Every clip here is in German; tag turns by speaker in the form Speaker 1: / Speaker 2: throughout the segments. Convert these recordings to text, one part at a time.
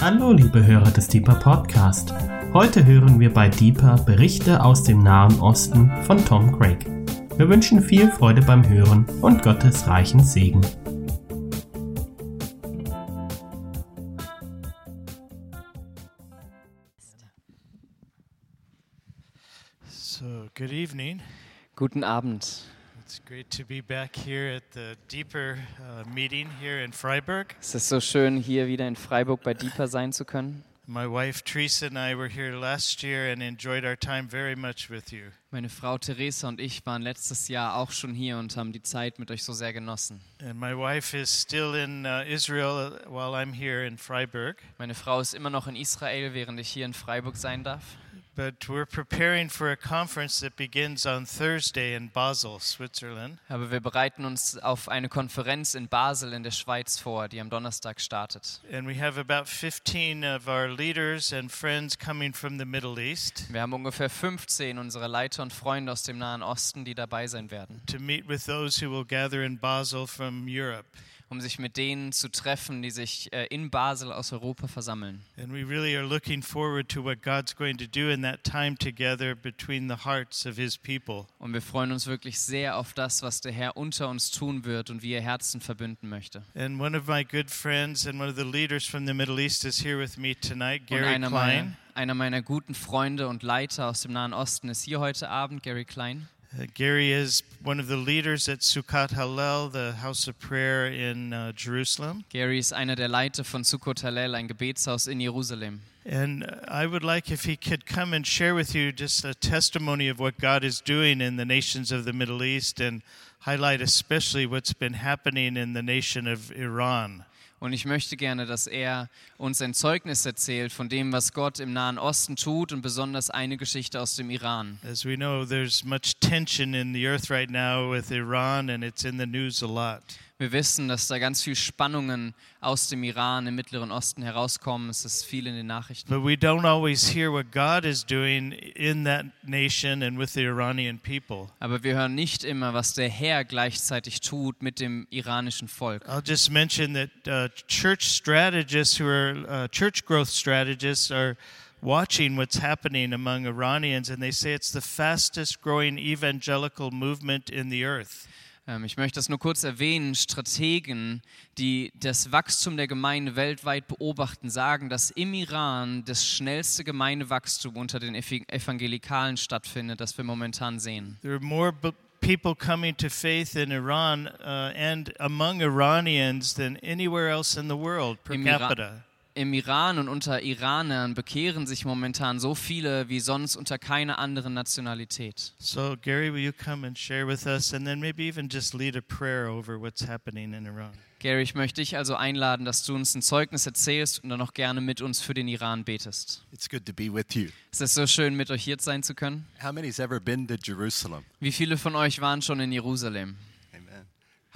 Speaker 1: Hallo, liebe Hörer des Deeper Podcast. Heute hören wir bei Deeper Berichte aus dem Nahen Osten von Tom Craig. Wir wünschen viel Freude beim Hören und Gottes reichen Segen.
Speaker 2: So, good evening.
Speaker 3: Guten Abend.
Speaker 2: It's great to be back here at the Deeper uh, meeting here in Freiburg.
Speaker 3: Es ist so schön, hier wieder in Freiburg bei Deeper sein zu können.
Speaker 2: My wife Teresa and I were here last year and enjoyed our time very much with you.
Speaker 3: Meine Frau Theresa und ich waren letztes Jahr auch schon hier und haben die Zeit mit euch so sehr genossen.
Speaker 2: And my wife is still in uh, Israel uh, while I'm here in Freiburg.
Speaker 3: Meine Frau ist immer noch in Israel, während ich hier in Freiburg sein darf.
Speaker 2: But we're preparing for a conference that begins on Thursday in Basel, Switzerland.
Speaker 3: Aber wir bereiten uns auf eine Konferenz in Basel in der Schweiz vor, die am Donnerstag startet.
Speaker 2: And we have about 15 of our leaders and friends coming from the Middle East
Speaker 3: Wir haben ungefähr 15 unserer Leiter und Freunde aus dem Nahen Osten, die dabei sein werden,
Speaker 2: to meet with those who will gather in Basel from Europe.
Speaker 3: Um sich mit denen zu treffen, die sich äh, in Basel aus Europa versammeln.
Speaker 2: And we really are looking forward to what God's going to do in that time together between the hearts of His people.
Speaker 3: Und wir freuen uns wirklich sehr auf das, was der Herr unter uns tun wird und wie er Herzen verbünden möchte.
Speaker 2: And one of my good friends and one of the leaders from the Middle East is here with me tonight,
Speaker 3: Und
Speaker 2: Gary
Speaker 3: meiner,
Speaker 2: Klein.
Speaker 3: einer meiner guten Freunde und Leiter aus dem Nahen Osten ist hier heute Abend, Gary Klein.
Speaker 2: Uh, Gary is one of the leaders at Sukkot Hallel, the house of prayer in uh, Jerusalem.
Speaker 3: Gary ist einer der Leiter von Sukkot Hallel, ein Gebetshaus in Jerusalem.
Speaker 2: And uh, I would like if he could come and share with you just a testimony of what God is doing in the nations of the Middle East and highlight especially what's been happening in the nation of Iran.
Speaker 3: Und ich möchte gerne, dass er uns ein Zeugnis erzählt von dem, was Gott im Nahen Osten tut und besonders eine Geschichte aus dem Iran.
Speaker 2: As we know, there's much tension in the earth right now with Iran, and it's in the news a lot.
Speaker 3: Wir wissen, dass da ganz viel Spannungen aus dem Iran im Mittleren Osten herauskommen. Es ist viel in den Nachrichten.
Speaker 2: But we don't always hear what God is doing in that nation and with the Iranian people.
Speaker 3: Aber wir hören nicht immer, was der Herr gleichzeitig tut mit dem iranischen Volk.
Speaker 2: I'll just mention that uh, church strategists who are uh, church growth strategists are watching what's happening among Iranians, and they say it's the fastest growing evangelical movement in the earth.
Speaker 3: Ähm, Ich möchte das nur kurz erwähnen. Strategen, die das Wachstum der Gemeinde weltweit beobachten, sagen, dass im Iran das schnellste Gemeindewachstum unter den Ev- Evangelikalen stattfindet, das wir momentan sehen.
Speaker 2: There are more people coming to faith in Iran uh, and among Iranians than anywhere else in the world per
Speaker 3: Im
Speaker 2: capita.
Speaker 3: Im Iran und unter Iranern bekehren sich momentan so viele wie sonst unter keiner anderen Nationalität.
Speaker 2: So, Gary, will you come and share with us and then maybe even just lead a prayer over what's happening in Iran?
Speaker 3: Gary, ich möchte dich also einladen, dass du uns ein Zeugnis erzählst und dann auch gerne mit uns für den Iran betest.
Speaker 4: It's good to be with you.
Speaker 3: Es ist so schön, mit euch hier sein zu können.
Speaker 4: How many's ever been to Jerusalem?
Speaker 3: Wie viele von euch waren schon in Jerusalem?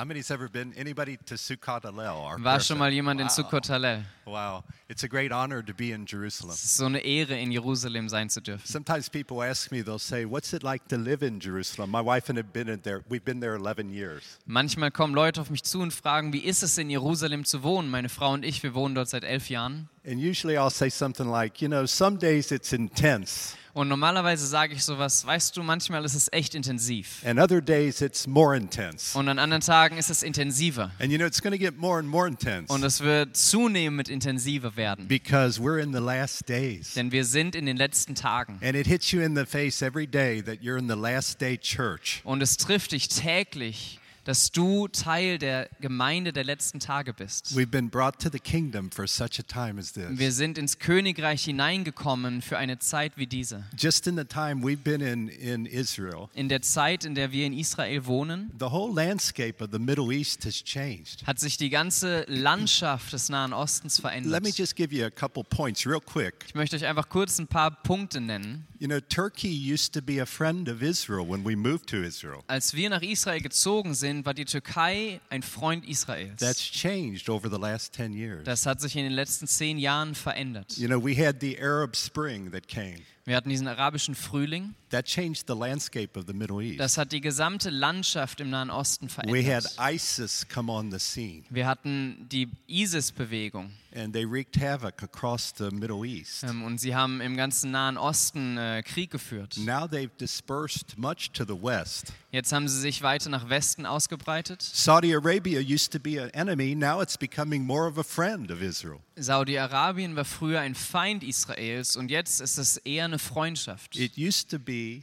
Speaker 4: How many's ever been anybody to Sukkot Hallel?
Speaker 3: War schon mal jemand in
Speaker 4: wow.
Speaker 3: Sukkot Hallel?
Speaker 4: Wow, it's a great honor to be in Jerusalem.
Speaker 3: Es ist so eine Ehre, in Jerusalem sein zu dürfen.
Speaker 4: Sometimes people ask me, they'll say, "What's it like to live in Jerusalem?" My wife and I have been in there. We've been there 11 years.
Speaker 3: Manchmal kommen Leute auf mich zu und fragen, wie ist es in Jerusalem zu wohnen? Meine Frau und ich, wir wohnen dort seit elf Jahren.
Speaker 4: And usually I'll say something like, "You know, some days it's intense,
Speaker 3: Und normalerweise sage ich sowas, weißt du, manchmal ist es echt intensiv.
Speaker 4: and other days it's more intense."
Speaker 3: Und an anderen Tagen ist es intensiver.
Speaker 4: And you know, it's going to get more and more intense
Speaker 3: Und es wird zunehmend intensiver werden.
Speaker 4: because we're in the last days.
Speaker 3: Denn wir sind in den letzten Tagen.
Speaker 4: And it hits you in the face every day that you're in the last day church.
Speaker 3: Und es trifft dich täglich, dass du Teil der Gemeinde der letzten Tage bist.
Speaker 4: We've been brought to the kingdom for such a time as this.
Speaker 3: Wir sind ins Königreich hineingekommen für eine Zeit wie diese.
Speaker 4: Just in the time we've been in, Israel,
Speaker 3: In der Zeit, in der wir in Israel wohnen,
Speaker 4: the whole landscape of the Middle East has changed.
Speaker 3: hat sich die ganze Landschaft des Nahen Ostens
Speaker 4: Let me
Speaker 3: verändert.
Speaker 4: just give you a couple points real quick.
Speaker 3: Ich möchte euch einfach kurz ein paar Punkte nennen.
Speaker 4: You know, Turkey used to be a friend of Israel when we moved to Israel.
Speaker 3: Als wir nach Israel gezogen sind, war die Türkei ein Freund Israels.
Speaker 4: That's changed over the last 10 years.
Speaker 3: Das hat sich in den letzten zehn Jahren verändert.
Speaker 4: You know, we had the Arab Spring that came.
Speaker 3: Wir hatten diesen arabischen Frühling.
Speaker 4: that changed the landscape of the Middle East.
Speaker 3: Das hat die gesamte Landschaft im Nahen Osten
Speaker 4: We had
Speaker 3: verändert.
Speaker 4: ISIS come on the scene,
Speaker 3: Wir hatten die ISIS-Bewegung
Speaker 4: and they wreaked havoc across the Middle East.
Speaker 3: ähm, und sie haben im ganzen Nahen Osten äh, Krieg geführt.
Speaker 4: Now they've dispersed much to the west.
Speaker 3: Jetzt haben sie sich weiter nach Westen ausgebreitet.
Speaker 4: Saudi Arabia used to be an enemy, now it's becoming more of a friend of Israel.
Speaker 3: Saudi-Arabien war früher ein Feind Israels und jetzt ist es eher eine Freundschaft.
Speaker 4: It used to be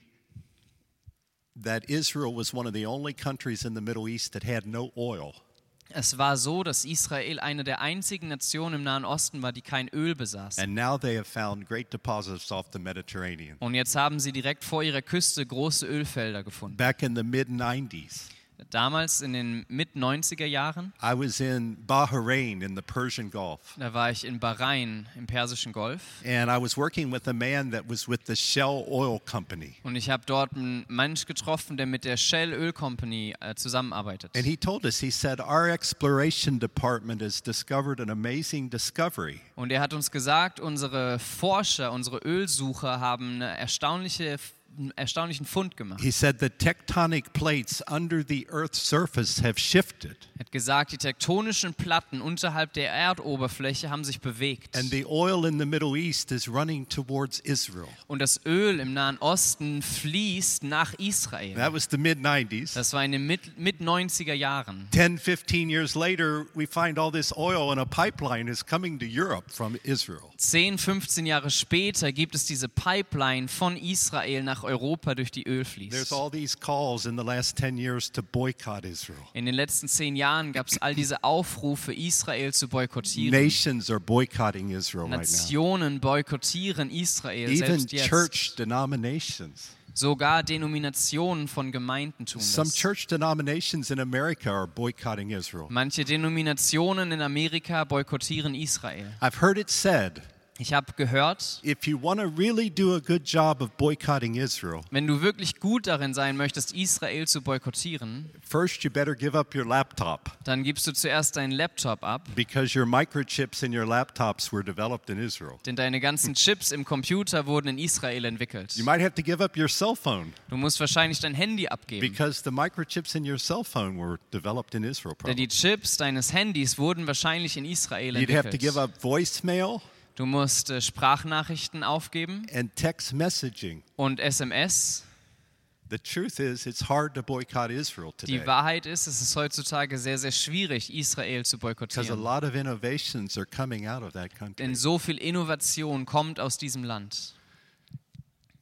Speaker 4: that Israel was one of the only countries in the Middle East that had no oil.
Speaker 3: Es war so, dass Israel eine der einzigen Nationen im Nahen Osten war, die kein Öl besaß. Und jetzt haben sie direkt vor ihrer Küste große Ölfelder gefunden.
Speaker 4: Back in the mid 90s,
Speaker 3: Damals in den Mit-90er Jahren,
Speaker 4: I was in Bahrain in the Persian Gulf.
Speaker 3: da war ich in Bahrain im Persischen Golf
Speaker 4: And I was working with a man that was with the Shell Oil Company.
Speaker 3: und ich habe dort einen Mensch getroffen, der mit der Shell Öl Company äh, zusammenarbeitet.
Speaker 4: And he told us, he said, Our exploration department has discovered an amazing discovery.
Speaker 3: Und er hat uns gesagt, unsere Forscher, unsere Ölsucher haben eine erstaunliche, einen erstaunlichen Fund gemacht.
Speaker 4: He said, The tectonic plates under the Earth's surface have shifted,
Speaker 3: Er hat gesagt, die tektonischen Platten unterhalb der Erdoberfläche haben sich bewegt.
Speaker 4: and the oil in the Middle East is running towards Israel.
Speaker 3: Und das Öl im Nahen Osten fließt nach Israel.
Speaker 4: That was the mid 90s.
Speaker 3: Das war in den Mit- Mit-90er Jahren.
Speaker 4: 10, 15 years later, we find all this oil in a pipeline is coming to Europe from Israel.
Speaker 3: 10, 15 Jahre später gibt es diese Pipeline von Israel nach Europa, durch die Öl
Speaker 4: There's
Speaker 3: fließt.
Speaker 4: all these calls in the last 10 years to boycott Israel.
Speaker 3: In den letzten zehn Jahren gab es all diese Aufrufe, Israel zu boykottieren.
Speaker 4: Nations are boycotting Israel right now.
Speaker 3: Nationen boykottieren Israel
Speaker 4: Even
Speaker 3: selbst jetzt.
Speaker 4: church denominations.
Speaker 3: Sogar Denominationen von Gemeinden tun
Speaker 4: Some
Speaker 3: das.
Speaker 4: church denominations in America are boycotting Israel.
Speaker 3: Manche Denominationen in Amerika boykottieren Israel.
Speaker 4: I've heard it said
Speaker 3: Ich habe gehört,
Speaker 4: really do a good job of boycotting Israel,
Speaker 3: wenn du wirklich gut darin sein möchtest, Israel zu boykottieren,
Speaker 4: first you better give up your laptop
Speaker 3: dann gibst du zuerst deinen Laptop ab,
Speaker 4: because your microchips in your laptops were developed in Israel.
Speaker 3: denn deine ganzen Chips im Computer wurden in Israel entwickelt. Du musst wahrscheinlich dein Handy abgeben,
Speaker 4: because the microchips in your cell phone were developed in Israel.
Speaker 3: denn die. Chips deines Handys wurden wahrscheinlich in Israel
Speaker 4: You'd have to give
Speaker 3: entwickelt.
Speaker 4: up voicemail
Speaker 3: Du musst äh, Sprachnachrichten aufgeben
Speaker 4: and text messaging.
Speaker 3: und SMS.
Speaker 4: The truth is, it's hard to boycott Israel
Speaker 3: Die
Speaker 4: today
Speaker 3: Wahrheit ist, es ist heutzutage sehr, sehr schwierig, Israel zu
Speaker 4: because a
Speaker 3: boykottieren.
Speaker 4: lot of innovations are coming out of that country.
Speaker 3: Denn so viel Innovation kommt aus diesem Land.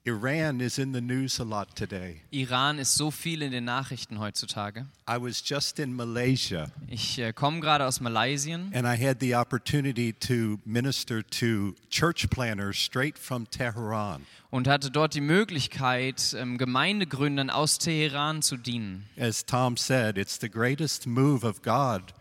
Speaker 4: Iran is in the news a lot today.
Speaker 3: Iran ist so viel in den Nachrichten heutzutage.
Speaker 4: I was just in Malaysia
Speaker 3: Ich äh, komme gerade aus Malaysia
Speaker 4: and I had the opportunity to minister to church planners straight from Tehran.
Speaker 3: und hatte dort die Möglichkeit, ähm, Gemeindegründern aus Teheran zu dienen.
Speaker 4: As Tom said, it's the greatest move of God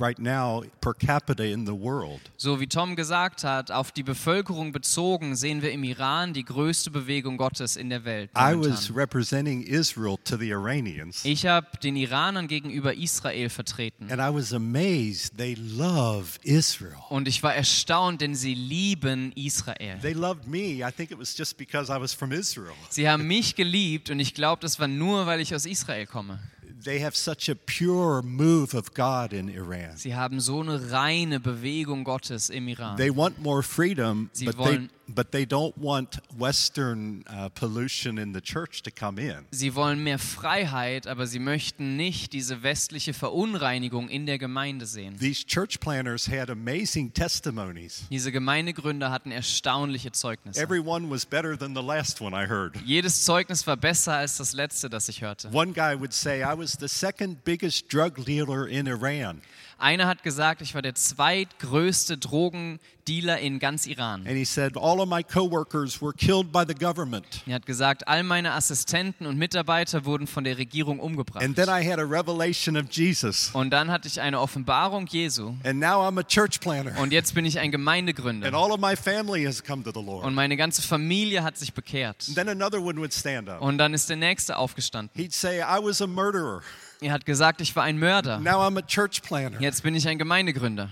Speaker 4: right now per capita in the world.
Speaker 3: So wie Tom gesagt hat, auf die Bevölkerung bezogen sehen wir im Iran die größte Bewegung Gottes in der Welt.
Speaker 4: I
Speaker 3: momentan.
Speaker 4: was representing Israel to the Iranians
Speaker 3: Ich habe den Iranern gegenüber Israel vertreten.
Speaker 4: and I was amazed they love Israel.
Speaker 3: Und ich war erstaunt, denn sie lieben Israel.
Speaker 4: They loved me. I think it was just because I was from Israel.
Speaker 3: Sie haben mich geliebt und ich glaube, das war nur, weil ich aus Israel komme.
Speaker 4: They have such a pure move of God in Iran.
Speaker 3: Sie haben so eine reine Bewegung Gottes im Iran.
Speaker 4: They want more freedom,
Speaker 3: Sie
Speaker 4: but they,
Speaker 3: wollen-
Speaker 4: but they don't want Western uh, pollution in the church to come in.
Speaker 3: Sie wollen mehr Freiheit, aber sie möchten nicht diese westliche Verunreinigung in der Gemeinde sehen.
Speaker 4: These church planners had amazing testimonies.
Speaker 3: Diese Gemeindegründer hatten erstaunliche Zeugnisse.
Speaker 4: Everyone was better than the last one I heard.
Speaker 3: Jedes Zeugnis war besser als das letzte, das ich hörte.
Speaker 4: One guy would say, I was the second biggest drug dealer in Iran.
Speaker 3: Einer hat gesagt, ich war der zweitgrößte Drogendealer in ganz Iran.
Speaker 4: And he said, All of my coworkers were killed by the government.
Speaker 3: Er hat gesagt, all meine Assistenten und Mitarbeiter wurden von der Regierung umgebracht.
Speaker 4: And then I had a revelation of Jesus.
Speaker 3: Und dann hatte ich eine Offenbarung Jesu.
Speaker 4: And now I'm a church planner.
Speaker 3: Und jetzt bin ich ein
Speaker 4: And
Speaker 3: Gemeindegründer.
Speaker 4: all of my family has come to the Lord.
Speaker 3: Und meine ganze Familie hat sich bekehrt.
Speaker 4: And then another one would stand up.
Speaker 3: Und dann ist der Nächste aufgestanden.
Speaker 4: He'd say, I was a murderer.
Speaker 3: Er hat gesagt, ich war ein Mörder.
Speaker 4: Now I'm a church planner.
Speaker 3: Jetzt bin ich ein Gemeindegründer.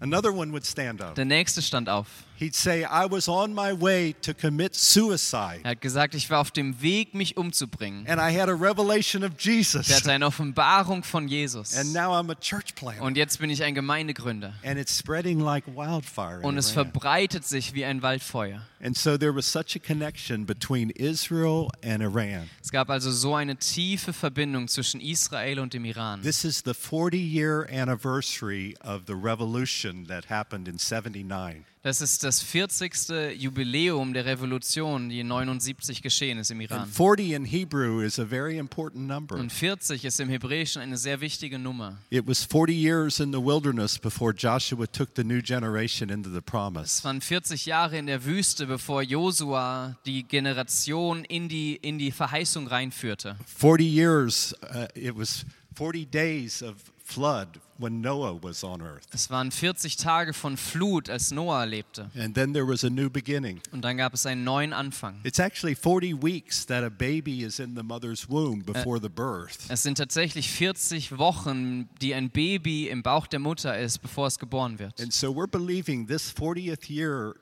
Speaker 4: Another one would stand up.
Speaker 3: Der Nächste stand auf.
Speaker 4: He'd say, I was on my way to commit suicide,
Speaker 3: Er hat gesagt, ich war auf dem Weg, mich umzubringen.
Speaker 4: and I had a revelation of
Speaker 3: Er
Speaker 4: Jesus,
Speaker 3: hatte eine Offenbarung von Jesus.
Speaker 4: and now I'm a church planter.
Speaker 3: Und jetzt bin ich ein Gemeindegründer.
Speaker 4: And it's spreading like wildfire.
Speaker 3: Und es verbreitet sich wie ein Waldfeuer.
Speaker 4: And so there was such a connection between Israel and Iran.
Speaker 3: Es gab also so eine tiefe Verbindung zwischen Israel und dem Iran.
Speaker 4: This is the 40 year anniversary of the revolution that happened in 79.
Speaker 3: Das ist das 40. Jubiläum der Revolution, die 79 geschehen ist im
Speaker 4: And
Speaker 3: Iran.
Speaker 4: 40 in Hebrew is a very important number.
Speaker 3: Und 40 ist im Hebräischen eine sehr wichtige Nummer.
Speaker 4: It was 40 years in the wilderness before Joshua took the new generation into the
Speaker 3: Es
Speaker 4: promise.
Speaker 3: waren 40 Jahre in der Wüste, bevor Josua die Generation in die, in die Verheißung reinführte.
Speaker 4: 40 years, uh, it was 40 days of flood when Noah was on earth.
Speaker 3: Es waren 40 Tage von Flut, als Noah lebte.
Speaker 4: And then there was a new beginning.
Speaker 3: Und dann gab es einen neuen Anfang.
Speaker 4: It's actually 40 weeks that a baby is in the mother's womb before the birth.
Speaker 3: Es sind tatsächlich 40 Wochen, die ein Baby im Bauch der Mutter ist, bevor es geboren wird.
Speaker 4: And so we're believing this 40th year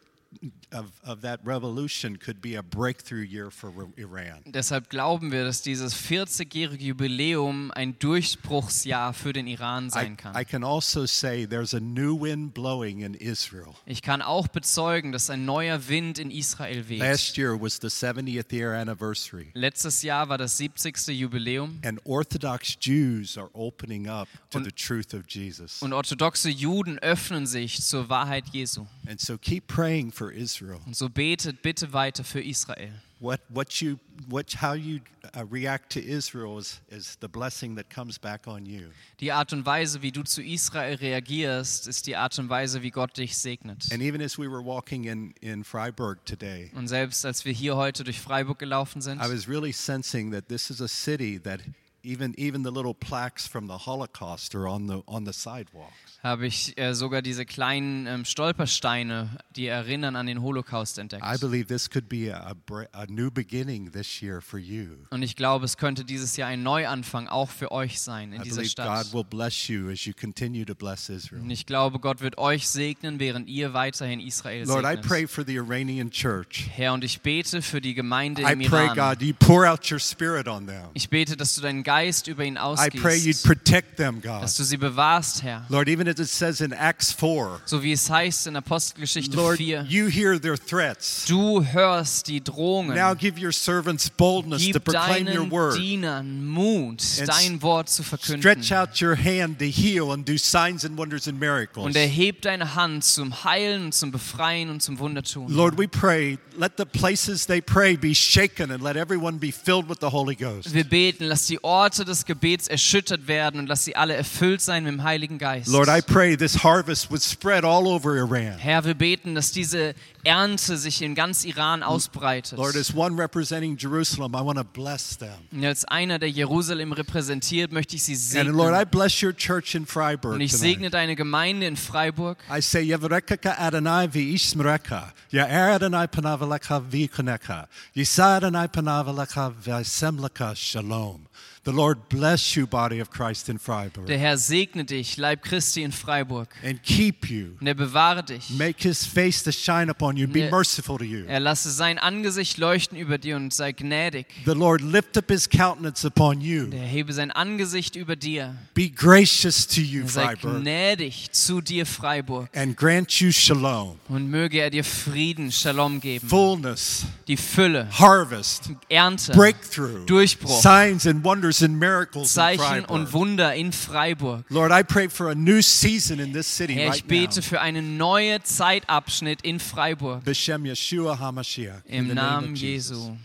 Speaker 4: of, of that revolution could be a breakthrough year for Iran.
Speaker 3: Deshalb glauben wir, dass dieses 40-jährige Jubiläum ein Durchbruchsjahr für den Iran
Speaker 4: I,
Speaker 3: sein kann.
Speaker 4: I can also say there's a new wind blowing in Israel.
Speaker 3: Ich kann auch bezeugen, dass ein neuer Wind in Israel weht.
Speaker 4: Last year was the 70th year anniversary.
Speaker 3: Letztes Jahr war das 70. Jubiläum
Speaker 4: And Orthodox Jews are opening up to
Speaker 3: Und-
Speaker 4: the truth of Jesus.
Speaker 3: und orthodoxe Juden öffnen sich zur Wahrheit Jesu.
Speaker 4: And so keep praying for Israel.
Speaker 3: Und so betet bitte weiter für Israel.
Speaker 4: What, what you, what, how you uh, react to Israel is, is the blessing that comes back on you.
Speaker 3: Die Art und Weise, wie du zu Israel reagierst, ist die Art und Weise, wie Gott dich segnet.
Speaker 4: And even as we were walking in, in Freiburg today,
Speaker 3: Und selbst als wir hier heute durch Freiburg gelaufen sind,
Speaker 4: I was really sensing that this is a city that even, even the little plaques from the Holocaust are on the, on the sidewalks.
Speaker 3: habe ich äh, sogar diese kleinen ähm, Stolpersteine, die erinnern an den Holocaust entdeckt.
Speaker 4: I believe this could be a, a, new beginning this year for you.
Speaker 3: Und ich glaube, es könnte dieses Jahr ein Neuanfang auch für euch sein in
Speaker 4: I
Speaker 3: dieser
Speaker 4: believe
Speaker 3: Stadt.
Speaker 4: God will bless you as you continue to bless Israel.
Speaker 3: Und ich glaube, Gott wird euch segnen, während ihr weiterhin Israel
Speaker 4: Lord, I pray for the Iranian church.
Speaker 3: Herr, und ich bete für die Gemeinde
Speaker 4: I
Speaker 3: im
Speaker 4: pray,
Speaker 3: Iran.
Speaker 4: God, you pour out your spirit on them.
Speaker 3: Ich bete, dass du deinen Geist über ihn
Speaker 4: I pray you'd
Speaker 3: ausgießt,
Speaker 4: protect them, God.
Speaker 3: dass du sie bewahrst, Herr.
Speaker 4: Lord, even as it says in Acts 4,
Speaker 3: So wie es heißt in Apostelgeschichte
Speaker 4: Lord,
Speaker 3: 4.
Speaker 4: you hear their threats.
Speaker 3: Du hörst die Drohungen.
Speaker 4: Now give your servants boldness to
Speaker 3: Gib
Speaker 4: proclaim your
Speaker 3: deinen
Speaker 4: word.
Speaker 3: Dienern Mut,
Speaker 4: And
Speaker 3: dein Wort zu verkünden.
Speaker 4: Stretch out your hand to heal and do signs and wonders and miracles.
Speaker 3: Und erheb deine Hand zum Heilen, zum Befreien und zum Wundertun.
Speaker 4: Lord, we pray, let the places they pray be shaken and let everyone be filled with the Holy Ghost.
Speaker 3: Wir beten, lass die Orte des Gebets erschüttert werden und lass sie alle erfüllt sein mit dem Heiligen Geist.
Speaker 4: Lord, I pray this harvest would spread all over Iran.
Speaker 3: Herr, wir beten, dass diese Ernte sich in ganz Iran ausbreitet.
Speaker 4: Lord, as one representing Jerusalem, I want to bless them.
Speaker 3: Und als einer, der Jerusalem repräsentiert, möchte ich sie
Speaker 4: And Lord, I
Speaker 3: segnen.
Speaker 4: bless your church in Freiburg
Speaker 3: Und ich segne deine Gemeinde in Freiburg.
Speaker 4: I say, Yevrekaka Adonai vi ishmreka. Ya Adonai panavaleka vi koneka. Yisa Adonai panavaleka vi semleka shalom. The Lord bless you, body of Christ in Freiburg,
Speaker 3: Der Herr segne dich, Leib Christi in Freiburg.
Speaker 4: and keep you.
Speaker 3: Und er bewahre dich.
Speaker 4: Make his face to shine upon you. Be merciful to you.
Speaker 3: Er lasse sein Angesicht leuchten über dir und sei gnädig.
Speaker 4: The Lord lift up his countenance upon you.
Speaker 3: Er hebe sein Angesicht über dir.
Speaker 4: Be gracious to you,
Speaker 3: sei
Speaker 4: Freiburg,
Speaker 3: gnädig zu dir, Freiburg.
Speaker 4: and grant you shalom,
Speaker 3: Und möge er dir Frieden, Shalom geben.
Speaker 4: fullness,
Speaker 3: Die Fülle,
Speaker 4: harvest,
Speaker 3: Ernte,
Speaker 4: breakthrough,
Speaker 3: Durchbruch.
Speaker 4: signs and wonders and miracles
Speaker 3: Zeichen und Wunder in Freiburg.
Speaker 4: Lord, I pray for a new season in this city
Speaker 3: Herr,
Speaker 4: right
Speaker 3: ich bete
Speaker 4: now.
Speaker 3: für einen neuen Zeitabschnitt in Freiburg.
Speaker 4: Beshem Yeshua HaMashiach.
Speaker 3: Im
Speaker 4: the name
Speaker 3: Namen. Jesu.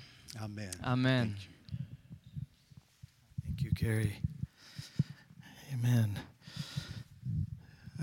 Speaker 4: Amen.
Speaker 3: Amen.
Speaker 2: Thank you, Gary. Amen.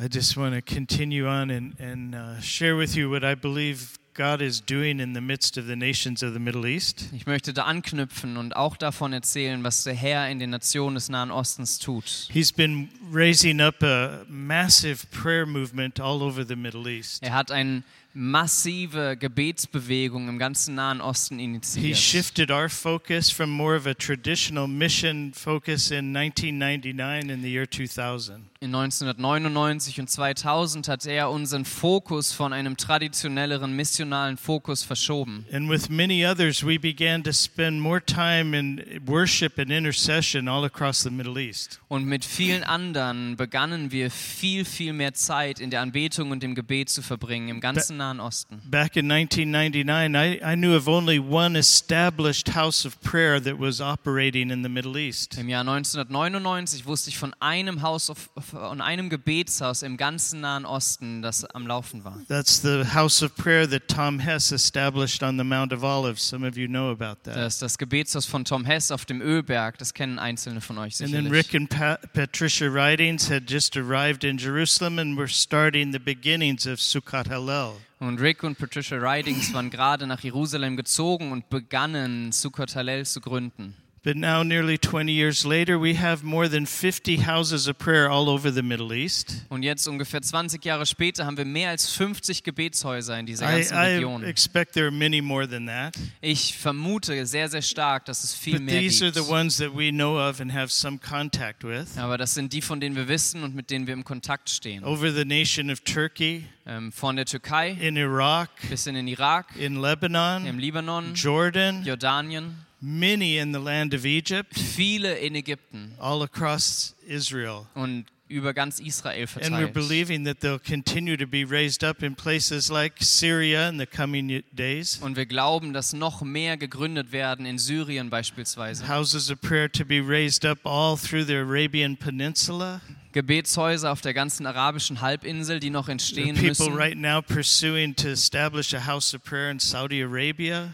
Speaker 2: I just want to continue on and, and uh, share with you what I believe God is doing in the midst of the nations of the Middle East.
Speaker 3: Ich möchte da anknüpfen und auch davon erzählen, was der Herr in den Nationen des Nahen Ostens tut.
Speaker 2: He's been raising up a massive prayer movement all over the Middle East.
Speaker 3: Er hat eine massive Gebetsbewegung im ganzen Nahen Osten
Speaker 2: He
Speaker 3: initiiert.
Speaker 2: shifted our focus from more of a traditional mission focus in 1999 in the year 2000.
Speaker 3: In 1999 und 2000 hat er unseren Fokus von einem traditionelleren missionalen Fokus verschoben.
Speaker 2: And with many others, we began to spend more time in worship and intercession all across the Middle East.
Speaker 3: Und mit vielen anderen begannen wir viel, viel mehr Zeit in der Anbetung und im Gebet zu verbringen im ganzen Nahen Osten.
Speaker 2: Back in 1999, I, I knew of only one established house of prayer that was operating in the Middle East.
Speaker 3: Im Jahr 1999 wusste ich von einem Haus, von einem Gebetshaus im ganzen Nahen Osten, das am Laufen war.
Speaker 2: That's the house of prayer that Tom Hess established on the Mount of Olives. Some of you know about that.
Speaker 3: Das ist das Gebetshaus von Tom Hess auf dem Ölberg. Das kennen einzelne von euch
Speaker 2: And then
Speaker 3: sicherlich.
Speaker 2: Rick and Pat, Patricia Ridings had just arrived in Jerusalem and were starting the beginnings of Sukkot Hallel.
Speaker 3: Und Rick und Patricia Ridings waren gerade nach Jerusalem gezogen und begannen Sukkot Hallel zu gründen.
Speaker 2: But now, nearly 20 years later, we have more than 50 houses of prayer all over the Middle East.
Speaker 3: Und jetzt ungefähr 20 Jahre später haben wir mehr als 50 Gebetshäuser in dieser
Speaker 2: I,
Speaker 3: ganzen
Speaker 2: I
Speaker 3: Region.
Speaker 2: expect there are many more than that.
Speaker 3: Ich vermute sehr, sehr stark, dass es viel
Speaker 2: But
Speaker 3: mehr
Speaker 2: these are the
Speaker 3: gibt.
Speaker 2: ones that we know of and have some contact with.
Speaker 3: Aber das sind die, von denen wir wissen und mit denen wir im Kontakt stehen.
Speaker 2: Over the nation of Turkey,
Speaker 3: Ähm, von der Türkei
Speaker 2: in Iraq,
Speaker 3: bis in den Irak,
Speaker 2: in
Speaker 3: im
Speaker 2: Lebanon,
Speaker 3: Libanon,
Speaker 2: Jordan,
Speaker 3: Jordanien,
Speaker 2: many in the land of Egypt,
Speaker 3: viele in Ägypten
Speaker 2: all across Israel.
Speaker 3: und über ganz Israel
Speaker 2: And we're
Speaker 3: verteilt.
Speaker 2: believing that they'll continue to be raised up in places like Syria in the coming days.
Speaker 3: Und wir glauben, dass noch mehr gegründet werden in Syrien beispielsweise.
Speaker 2: Houses of prayer to be raised up all through the Arabian Peninsula.
Speaker 3: Gebetshäuser auf der ganzen arabischen Halbinsel, die noch entstehen müssen.
Speaker 2: right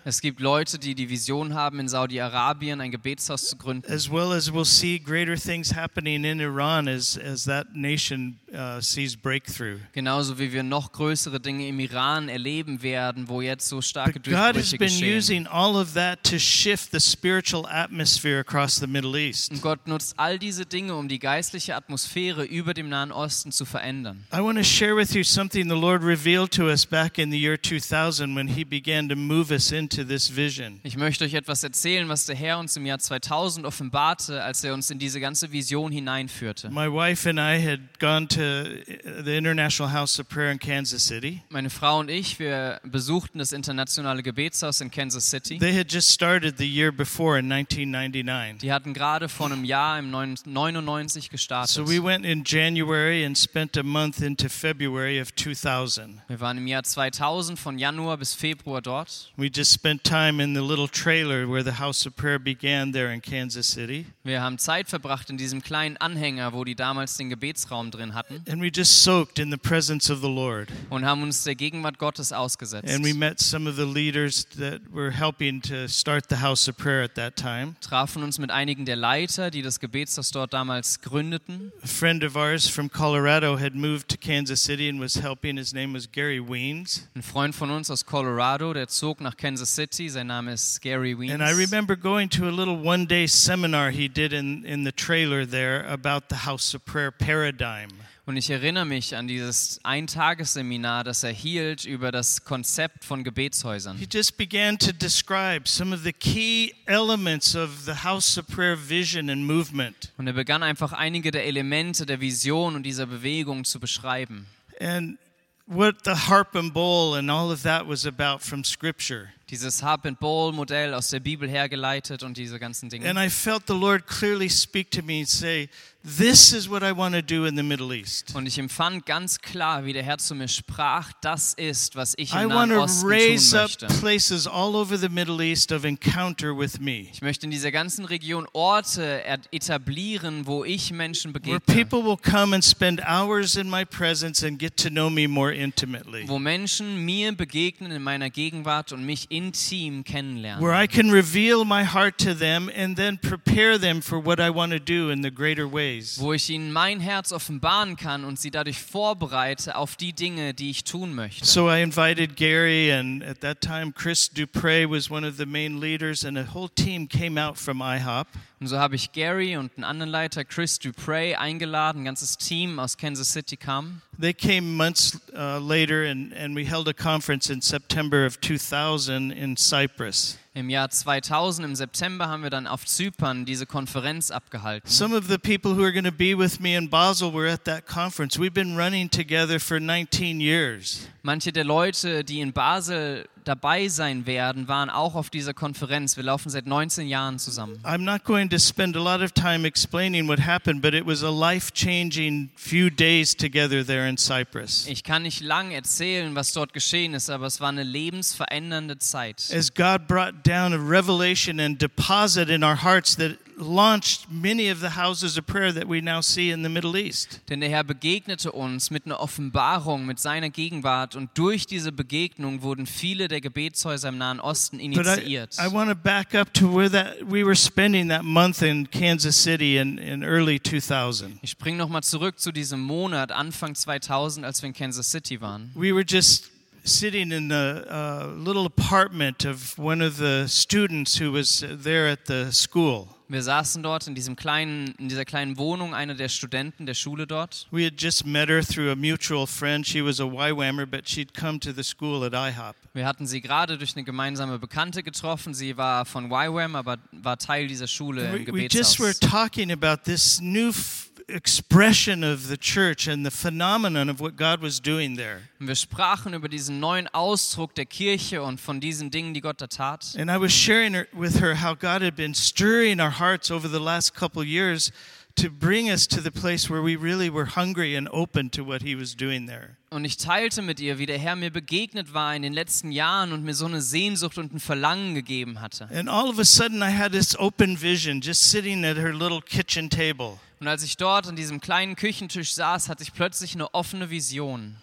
Speaker 3: Es gibt Leute, die die Vision haben, in Saudi-Arabien ein Gebetshaus zu gründen.
Speaker 2: as well as we'll see greater things happening in Iran as, as that nation uh, sees breakthrough.
Speaker 3: Genauso wie wir noch größere Dinge im Iran erleben werden, wo jetzt so starke
Speaker 2: But God has
Speaker 3: Durchbrüche
Speaker 2: been
Speaker 3: geschehen.
Speaker 2: using all of that to shift the spiritual atmosphere across the Middle East.
Speaker 3: Und Gott nutzt all diese Dinge, um die geistliche Atmosphäre über dem Nahen Osten zu verändern.
Speaker 2: I want to share with you something the Lord revealed to us back in the year 2000 when He began to move us into this vision.
Speaker 3: Ich möchte euch etwas erzählen, was der Herr uns im Jahr 2000 offenbarte, als er uns in diese ganze Vision hineinführte.
Speaker 2: My wife and I had gone to the International House of Prayer in Kansas City.
Speaker 3: Meine Frau und ich, wir besuchten das internationale Gebetshaus in Kansas City.
Speaker 2: They had just started the year before in 1999.
Speaker 3: Die hatten gerade vor einem Jahr im 99 gestartet.
Speaker 2: So we went in January and spent a month into February of 2000.
Speaker 3: Wir waren im Jahr 2000 von Januar bis Februar dort.
Speaker 2: We just spent time in the little trailer where the House of Prayer began there in Kansas City.
Speaker 3: Wir haben Zeit verbracht in diesem kleinen Anhänger, wo die damals den Gebetsraum drin hatten Mhm.
Speaker 2: And we just soaked in the presence of the Lord.
Speaker 3: und haben uns der Gegenwart Gottes ausgesetzt.
Speaker 2: And we met some of the leaders that were helping to start the House of Prayer at that time.
Speaker 3: trafen uns mit einigen der Leiter, die das Gebetshaus dort damals gründeten.
Speaker 2: A friend of ours from Colorado had moved to Kansas City and was helping. His name was Gary Weens.
Speaker 3: Ein Freund von uns aus Colorado, der zog nach Kansas City. Sein Name ist Gary Weens.
Speaker 2: And I remember going to a little one day seminar he did in, in the trailer there about the House of Prayer paradigm.
Speaker 3: Und ich erinnere mich an dieses Eintagesseminar, das er hielt über das Konzept von Gebetshäusern.
Speaker 2: He just began to describe some of the key elements of the House of Prayer vision and movement.
Speaker 3: Und er begann einfach einige der Elemente der Vision und dieser Bewegung zu beschreiben.
Speaker 2: And what the harp and bowl and all of that was about from Scripture.
Speaker 3: Dieses Harp-and-Bowl-Modell aus der Bibel hergeleitet und diese ganzen Dinge.
Speaker 2: And I felt the Lord clearly speak to me and say, This is what I want to do in the Middle East.
Speaker 3: Und ich empfand ganz klar, wie der Herr zu mir sprach, das ist, was ich im Nahen Osten tun
Speaker 2: raise up
Speaker 3: möchte.
Speaker 2: places all over the Middle East of encounter with me,
Speaker 3: Ich möchte in dieser ganzen Region Orte er- etablieren, wo ich Menschen
Speaker 2: where
Speaker 3: begegne.
Speaker 2: people will come and spend hours in my presence and get to know me more intimately.
Speaker 3: Wo Menschen mir begegnen in meiner Gegenwart und mich intim kennenlernen.
Speaker 2: where I can reveal my heart to them and then prepare them for what I want to do in the greater ways.
Speaker 3: wo ich ihnen mein Herz offenbaren kann und sie dadurch vorbereite auf die Dinge, die ich tun möchte.
Speaker 2: So I invited Gary, and at that time, Chris Dupre was one of the main leaders, and a whole team came out from IHOP.
Speaker 3: Und so habe ich Gary und einen anderen Leiter, Chris Dupre, eingeladen. Ein ganzes Team aus Kansas City kam.
Speaker 2: They came months uh, later, and, and we held a conference in September of 2000 in Cyprus.
Speaker 3: Im Jahr 2000, im September, haben wir dann auf Zypern diese Konferenz abgehalten.
Speaker 2: Some of the people who are going to be with me in Basel were at that conference. We've been running together for 19 years.
Speaker 3: Manche der Leute, die in Basel dabei sein werden, waren auch auf dieser Konferenz. Wir laufen seit 19 Jahren zusammen.
Speaker 2: I'm not going to spend a lot of time explaining what happened, but it was a life changing few days together there in Cyprus.
Speaker 3: Ich kann nicht lang erzählen, was dort geschehen ist, aber es war eine lebensverändernde Zeit.
Speaker 2: As God brought down a revelation and deposit in our hearts that launched many of the houses of prayer that we now see in the Middle East.
Speaker 3: Denn der Herr begegnete uns mit einer Offenbarung, mit seiner Gegenwart und durch diese Begegnung wurden viele der Gebetshäuser im Nahen Osten
Speaker 2: But I,
Speaker 3: initiiert.
Speaker 2: I want to back up to where that we were spending that month in Kansas City in, in early 2000.
Speaker 3: Ich springe nochmal zurück zu diesem Monat, Anfang 2000, als wir in Kansas City waren.
Speaker 2: We were just sitting in a, uh little apartment of one of the students who was there at the school.
Speaker 3: Wir saßen dort in, diesem kleinen, in dieser kleinen Wohnung, einer der Studenten der Schule dort.
Speaker 2: We had just met her through a mutual friend. She was a YWAMer, but she'd come to the school at IHOP.
Speaker 3: Wir hatten sie gerade durch eine gemeinsame Bekannte getroffen. Sie war von YWAM, aber war Teil dieser Schule im
Speaker 2: We, we just were
Speaker 3: Gebetshaus.
Speaker 2: talking about this new expression of the church and the phenomenon of what God was doing there.
Speaker 3: Und wir sprachen über diesen neuen Ausdruck der Kirche und von diesen Dingen, die Gott da tat.
Speaker 2: And I was sharing with her how God had been stirring our hearts over the last couple years to bring us to the place where we really were hungry and open to what He was doing there.
Speaker 3: Und ich teilte mit ihr, wie der Herr mir begegnet war in den letzten Jahren und mir so eine Sehnsucht und ein Verlangen gegeben hatte.
Speaker 2: And all of a sudden, I had this open vision just sitting at her little kitchen table.
Speaker 3: Und als ich dort an diesem kleinen Küchentisch saß, hatte ich plötzlich eine offene Vision.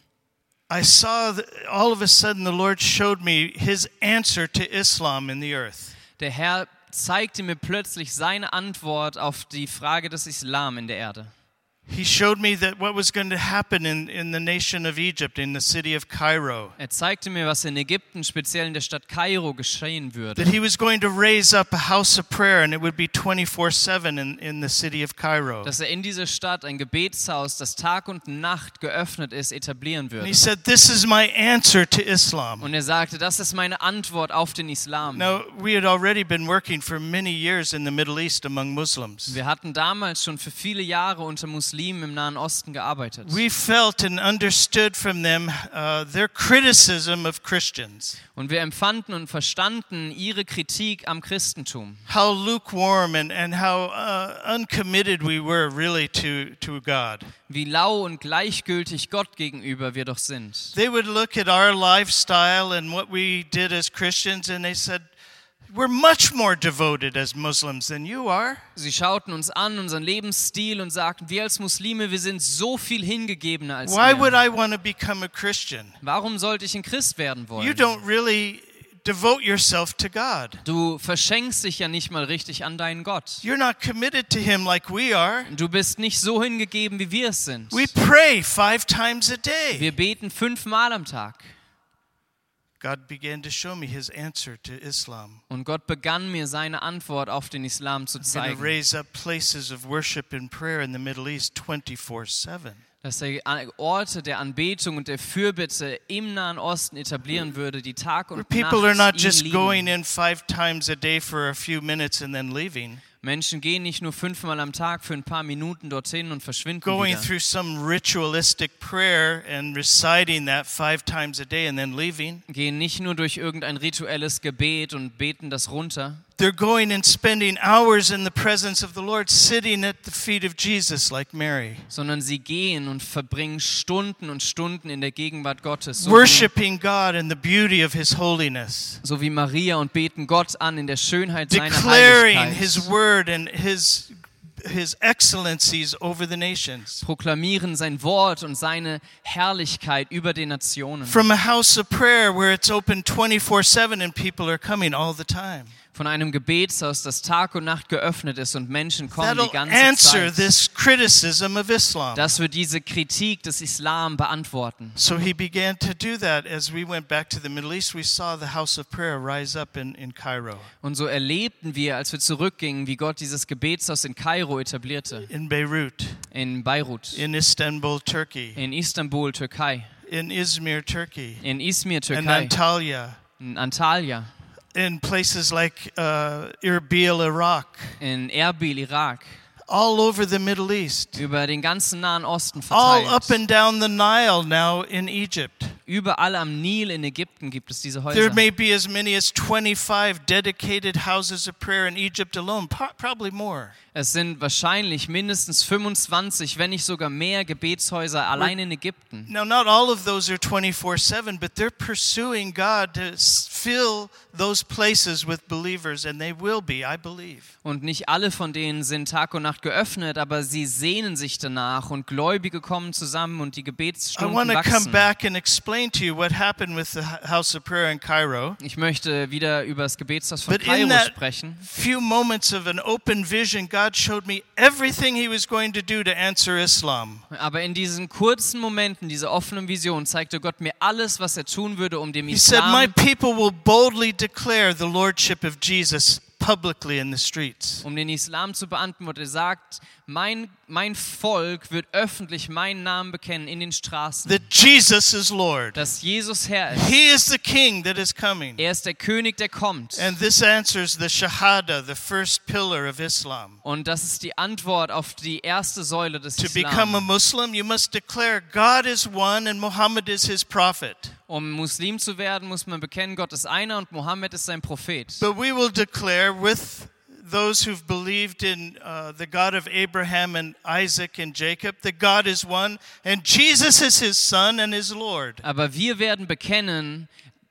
Speaker 2: I saw that all of a sudden the Lord showed me His answer to Islam in the earth.
Speaker 3: Der Herr zeigte mir plötzlich seine Antwort auf die Frage des Islam in der Erde.
Speaker 2: He showed me that what was going to happen in, in the nation of Egypt, in the city of Cairo.
Speaker 3: Er zeigte mir, was in Ägypten, speziell in der Stadt Kairo, geschehen würde.
Speaker 2: That he was going to raise up a house of prayer and it would be 24 7 in, in the city of Cairo.
Speaker 3: Dass er in dieser Stadt ein Gebetshaus, das Tag und Nacht geöffnet ist, etablieren
Speaker 2: And
Speaker 3: würde.
Speaker 2: he said, This is my answer to Islam.
Speaker 3: Und er sagte, das ist meine Antwort auf den Islam.
Speaker 2: Now, we had already been working for many years in the Middle East among Muslims.
Speaker 3: Wir hatten damals schon für viele Jahre unter Muslimen im Nahen Osten gearbeitet.
Speaker 2: We felt and understood from them uh, their criticism of Christians,
Speaker 3: Und wir empfanden und verstanden ihre Kritik am Christentum.
Speaker 2: how lukewarm and, and how uh, uncommitted we were really to, to God.
Speaker 3: Wie lau und gleichgültig Gott gegenüber wir doch sind.
Speaker 2: They would look at our lifestyle and what we did as Christians and they said, We're much more devoted as Muslims than you are.
Speaker 3: Sie schauten uns an, unseren Lebensstil und sagten, wir als Muslime, wir sind so viel hingegebener als
Speaker 2: Why would
Speaker 3: ihr.
Speaker 2: I want to become a Christian?
Speaker 3: Warum sollte ich ein Christ werden
Speaker 2: You
Speaker 3: wollen?
Speaker 2: don't really devote yourself to God.
Speaker 3: Du verschenkst dich ja nicht mal richtig an deinen Gott.
Speaker 2: You're not committed to Him like we are.
Speaker 3: Du bist nicht so hingegeben, wie wir es sind.
Speaker 2: We pray five times a day.
Speaker 3: Wir beten fünfmal am Tag.
Speaker 2: God began to show me His answer to Islam.
Speaker 3: Und Gott begann mir seine Antwort auf den Islam zu
Speaker 2: He's going to
Speaker 3: zeigen.
Speaker 2: raise up places of worship and prayer in the Middle East 24 7.
Speaker 3: Dass er Orte der Anbetung und der Fürbitte im Nahen Osten etablieren würde, die Tag und
Speaker 2: people are not
Speaker 3: Nacht
Speaker 2: just going in five times a day for a few minutes and then leaving,
Speaker 3: Menschen gehen nicht nur fünfmal am Tag für ein paar Minuten dorthin und verschwinden
Speaker 2: going
Speaker 3: wieder.
Speaker 2: through some ritualistic prayer and reciting that five times a day and then leaving.
Speaker 3: Gehen nicht nur durch irgendein rituelles Gebet und beten das runter,
Speaker 2: They're going and spending hours in the presence of the Lord, sitting at the feet of Jesus like Mary,
Speaker 3: sondern sie gehen und verbringen Stunden und Stunden in der Gegenwart Gottes. So
Speaker 2: worshiping God in the beauty of His holiness,
Speaker 3: so wie Maria und beten Gott an in der Schönheit seiner
Speaker 2: declaring
Speaker 3: Heiligkeit.
Speaker 2: His word and His his excellencies over the nations.
Speaker 3: proklamieren sein Wort und seine Herrlichkeit über den Nationen.
Speaker 2: From a house of prayer where it's open 24 7 and people are coming all the time.
Speaker 3: Von einem Gebetshaus, das Tag und Nacht geöffnet ist und Menschen kommen die ganze Zeit.
Speaker 2: this criticism of Islam.
Speaker 3: Das wird diese Kritik des Islam beantworten.
Speaker 2: So he began to do that as we went back to the Middle East. We saw the house of prayer rise up in, in Cairo,
Speaker 3: Und so erlebten wir, als wir zurückgingen, wie Gott dieses Gebetshaus in Kairo etablierte,
Speaker 2: in Beirut,
Speaker 3: in Beirut,
Speaker 2: in Istanbul, Turkey,
Speaker 3: in Istanbul, Türkei,
Speaker 2: in Izmir, Turkey,
Speaker 3: in Izmir,
Speaker 2: in
Speaker 3: Türkei,
Speaker 2: Antalya,
Speaker 3: in Antalya,
Speaker 2: in places like uh, Erbil, Iraq,
Speaker 3: in Erbil, Irak,
Speaker 2: all over the Middle East,
Speaker 3: über den ganzen Nahen Osten
Speaker 2: all up and down the Nile now in Egypt.
Speaker 3: Überall am Nil in Ägypten gibt es diese
Speaker 2: There
Speaker 3: Häuser.
Speaker 2: may be as many as 25 dedicated houses of prayer in Egypt alone, pro- probably more.
Speaker 3: Es sind wahrscheinlich mindestens 25, wenn nicht sogar mehr Gebetshäuser allein in Ägypten.
Speaker 2: Now, not all of those are 24 7, but they're pursuing God to fill those places with believers, and they will be, I believe.
Speaker 3: Und nicht alle von denen sind Tag und Nacht geöffnet, aber sie sehnen sich danach und Gläubige kommen zusammen und die
Speaker 2: I
Speaker 3: Gebetsstunden
Speaker 2: want to come
Speaker 3: wachsen.
Speaker 2: back and explain
Speaker 3: Ich möchte wieder über das Gebetshaus von
Speaker 2: But in
Speaker 3: Kairo
Speaker 2: that
Speaker 3: sprechen.
Speaker 2: few moments of an open vision, God showed me everything He was going to do to answer Islam.
Speaker 3: Aber in diesen kurzen Momenten, diese offenen Vision, zeigte Gott mir alles, was er tun würde, um dem
Speaker 2: He said, My
Speaker 3: Islam,
Speaker 2: people will boldly declare the lordship of Jesus publicly in the streets.
Speaker 3: um den Islam zu beantworten. Er sagt, mein, mein Volk wird öffentlich meinen Namen bekennen in den Straßen,
Speaker 2: That Jesus is Lord.
Speaker 3: dass Jesus Herr ist.
Speaker 2: He is the King that is coming.
Speaker 3: Er ist der König, der kommt.
Speaker 2: And this answers the Shahada, the first pillar of Islam.
Speaker 3: Und das ist die Antwort auf die erste Säule des
Speaker 2: To become a
Speaker 3: Islam.
Speaker 2: Muslim, you must declare God is one and Muhammad is his prophet.
Speaker 3: Um Muslim zu werden, muss man bekennen, Gott ist einer und Mohammed ist sein Prophet.
Speaker 2: But we will declare with those who've believed in uh, the God of Abraham and Isaac and Jacob that God is one and Jesus is his son and his Lord.
Speaker 3: Aber wir werden bekennen,